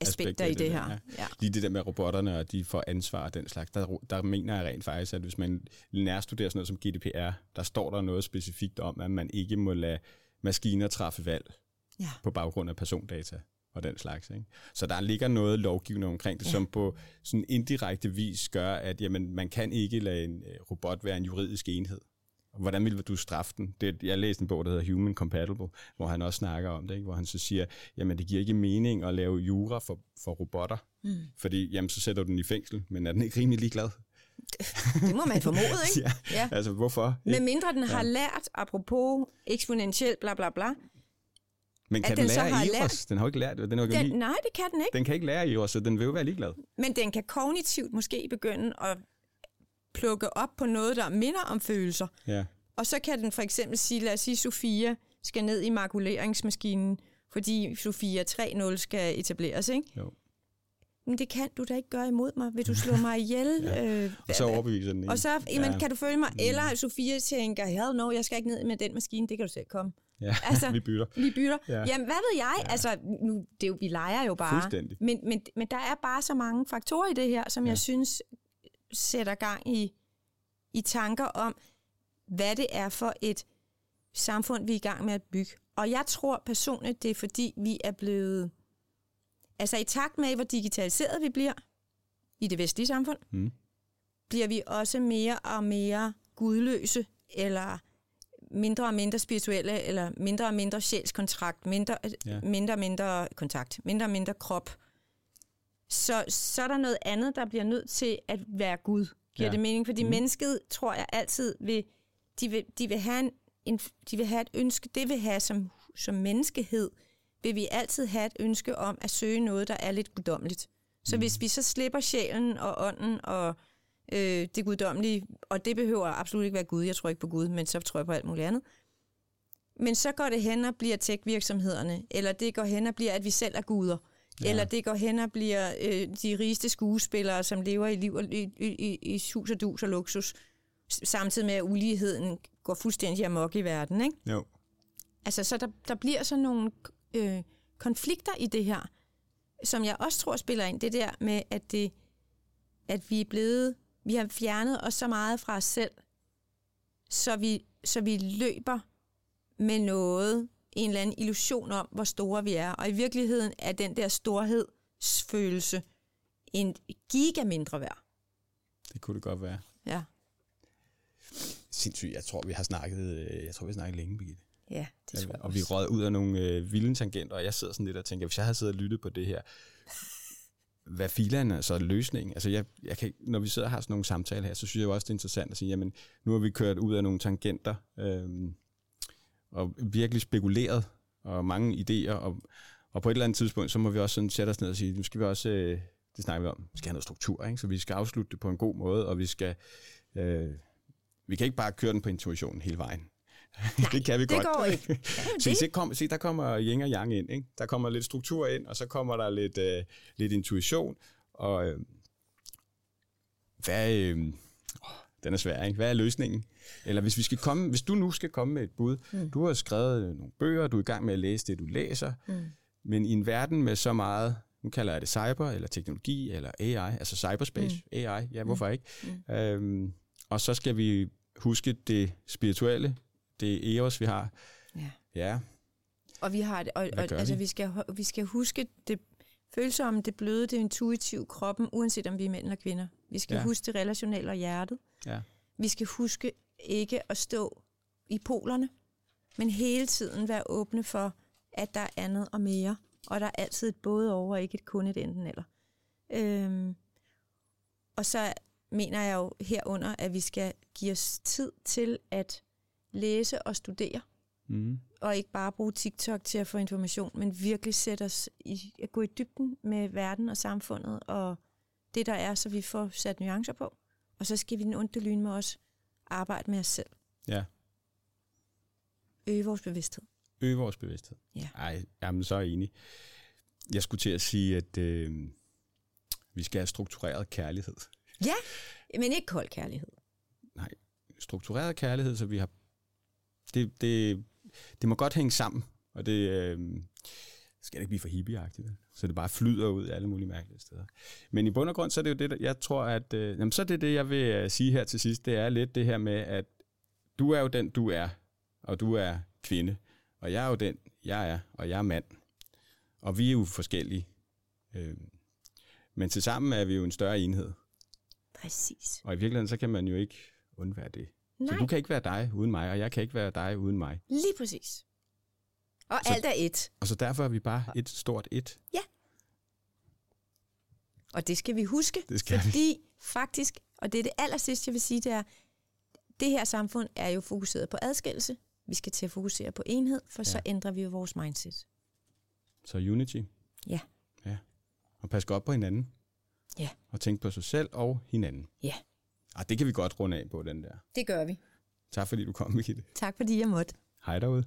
Aspekter i det, her. der, Ja. Lige det der med robotterne, og de får ansvar og den slags, der, der mener jeg rent faktisk, at hvis man nærstuderer sådan noget som GDPR, der står der noget specifikt om, at man ikke må lade maskiner træffe valg Ja. på baggrund af persondata og den slags. Ikke? Så der ligger noget lovgivning omkring det, Ja. ja. som på sådan indirekte vis gør, at jamen, man kan ikke lade en øh, robot være en juridisk enhed. Hvordan ville du straffe den? Det, jeg læste en bog, der hedder Human Compatible, hvor han også snakker om det, ikke? hvor han så siger, jamen det giver ikke mening at lave jura for, for robotter, mm. fordi jamen, så sætter du den i fængsel, men er den ikke rimelig ligeglad? Det må man formode, ikke? ja, ja. Altså, hvorfor? Med mindre den har lært, apropos eksponentielt bla bla bla, men kan den, den lære Eros? Lært... Den har jo ikke lært det. Den, den, lige... nej, det kan den ikke. Den kan ikke lære Eros, så den vil jo være ligeglad. Men den kan kognitivt måske begynde at plukke op på noget, der minder om følelser. Ja. Og så kan den for eksempel sige, lad os sige, Sofia skal ned i makuleringsmaskinen, fordi Sofia 3.0 skal etableres, ikke? Jo. Men det kan du da ikke gøre imod mig. Vil du slå mig ihjel? ja. øh, og så overbeviser den Og så, jamen, ja. kan du følge mig? Mm. Eller Sofia tænker, hell no, jeg skal ikke ned med den maskine, det kan du selv komme. Ja, altså, vi bytter. Vi bytter. Ja. Jamen, hvad ved jeg? Ja. Altså, nu, det er jo, vi leger jo bare. Fuldstændig. Men, men, men der er bare så mange faktorer i det her, som ja. jeg synes sætter gang i, i tanker om, hvad det er for et samfund, vi er i gang med at bygge. Og jeg tror personligt, det er fordi, vi er blevet... Altså i takt med, hvor digitaliseret vi bliver i det vestlige samfund, mm. bliver vi også mere og mere gudløse, eller mindre og mindre spirituelle, eller mindre og mindre sjælskontrakt, mindre, ja. mindre og mindre kontakt, mindre og mindre krop. Så, så er der noget andet, der bliver nødt til at være Gud. Giver ja. det mening? Fordi mm. mennesket, tror jeg, altid vil, de vil, de vil have en, en, de vil have et ønske, det vil have som, som menneskehed, vil vi altid have et ønske om at søge noget, der er lidt guddommeligt. Så mm. hvis vi så slipper sjælen og ånden og øh, det guddommelige, og det behøver absolut ikke være Gud, jeg tror ikke på Gud, men så tror jeg på alt muligt andet. Men så går det hen og bliver tech-virksomhederne, eller det går hen og bliver, at vi selv er guder, ja. eller det går hen og bliver øh, de rigeste skuespillere, som lever i liv og, i, i, i hus og dus og luksus, samtidig med, at uligheden går fuldstændig amok i verden. Ikke? Jo. Altså, så der, der bliver sådan nogle øh, konflikter i det her, som jeg også tror spiller ind. Det der med, at, det, at vi er blevet vi har fjernet os så meget fra os selv, så vi, så vi løber med noget, en eller anden illusion om, hvor store vi er. Og i virkeligheden er den der storhedsfølelse en giga mindre værd. Det kunne det godt være. Ja. Sindssygt. Jeg tror, vi har snakket, øh, jeg tror, vi har snakket længe, Birgitte. Ja, det tror jeg Og vi rød ud af nogle øh, vilde tangenter, og jeg sidder sådan lidt og tænker, hvis jeg havde siddet og lyttet på det her, hvad filen er så løsningen? Altså jeg, jeg kan, når vi sidder og har sådan nogle samtaler her, så synes jeg også, det er interessant at sige, jamen nu har vi kørt ud af nogle tangenter, øhm, og virkelig spekuleret, og mange idéer, og, og på et eller andet tidspunkt, så må vi også sådan sætte os ned og sige, nu skal vi også, øh, det snakker vi om, vi skal have noget struktur, ikke? så vi skal afslutte det på en god måde, og vi skal, øh, vi kan ikke bare køre den på intuitionen hele vejen. Nej, det kan vi det godt. går ikke. se, se, kom, se, der kommer yin og yang ind. Ikke? Der kommer lidt struktur ind, og så kommer der lidt, øh, lidt intuition. Og øh, hvad, øh, den er svær, ikke? Hvad er løsningen? Eller hvis, vi skal komme, hvis du nu skal komme med et bud. Mm. Du har skrevet nogle bøger, du er i gang med at læse det, du læser. Mm. Men i en verden med så meget, nu kalder jeg det cyber, eller teknologi, eller AI, altså cyberspace, mm. AI, ja, hvorfor mm. ikke? Mm. Øhm, og så skal vi huske det spirituelle, det EOS, vi har. Ja. ja. Og vi har det, og, og altså, vi? vi, skal, vi skal huske det følsomme, det bløde, det intuitive kroppen, uanset om vi er mænd eller kvinder. Vi skal ja. huske det relationelle og hjertet. Ja. Vi skal huske ikke at stå i polerne, men hele tiden være åbne for, at der er andet og mere, og der er altid et både over, og ikke et kun et enten eller. Øhm, og så mener jeg jo herunder, at vi skal give os tid til at læse og studere. Mm. Og ikke bare bruge TikTok til at få information, men virkelig sætte os i, at gå i dybden med verden og samfundet og det, der er, så vi får sat nuancer på. Og så skal vi den onde lyn med os arbejde med os selv. Ja. Øge vores bevidsthed. Øge vores bevidsthed. Ja. Ej, jamen så er jeg enig. Jeg skulle til at sige, at øh, vi skal have struktureret kærlighed. Ja, men ikke kold kærlighed. Nej, struktureret kærlighed, så vi har det, det, det må godt hænge sammen, og det øh, skal det ikke blive for hippieagtigt, så det bare flyder ud alle mulige mærkelige steder. Men i bund og grund, så er det jo det, jeg tror, at øh, jamen, så er det det, jeg vil øh, sige her til sidst, det er lidt det her med, at du er jo den, du er, og du er kvinde, og jeg er jo den, jeg er, og jeg er mand. Og vi er jo forskellige. Øh, men til sammen er vi jo en større enhed. Præcis. Og i virkeligheden, så kan man jo ikke undvære det. Nej, Så du kan ikke være dig uden mig, og jeg kan ikke være dig uden mig. lige præcis. Og Så- alt er et. Og så derfor er vi bare et stort et. Og det skal vi huske, Det skal vi. fordi faktisk, og det er det aller sidste, jeg vil sige, det er, det her samfund er jo fokuseret på adskillelse. Vi skal til at fokusere på enhed, for ja. så Ja. ændrer vi jo vores mindset. Så unity. Ja. Ja. Og pas godt på hinanden. Ja. Og tænk på sig selv og hinanden. Ja. Og det kan vi godt runde af på, den der. Det gør vi. Tak fordi du kom, Birgitte. Tak fordi jeg måtte. Hej derude.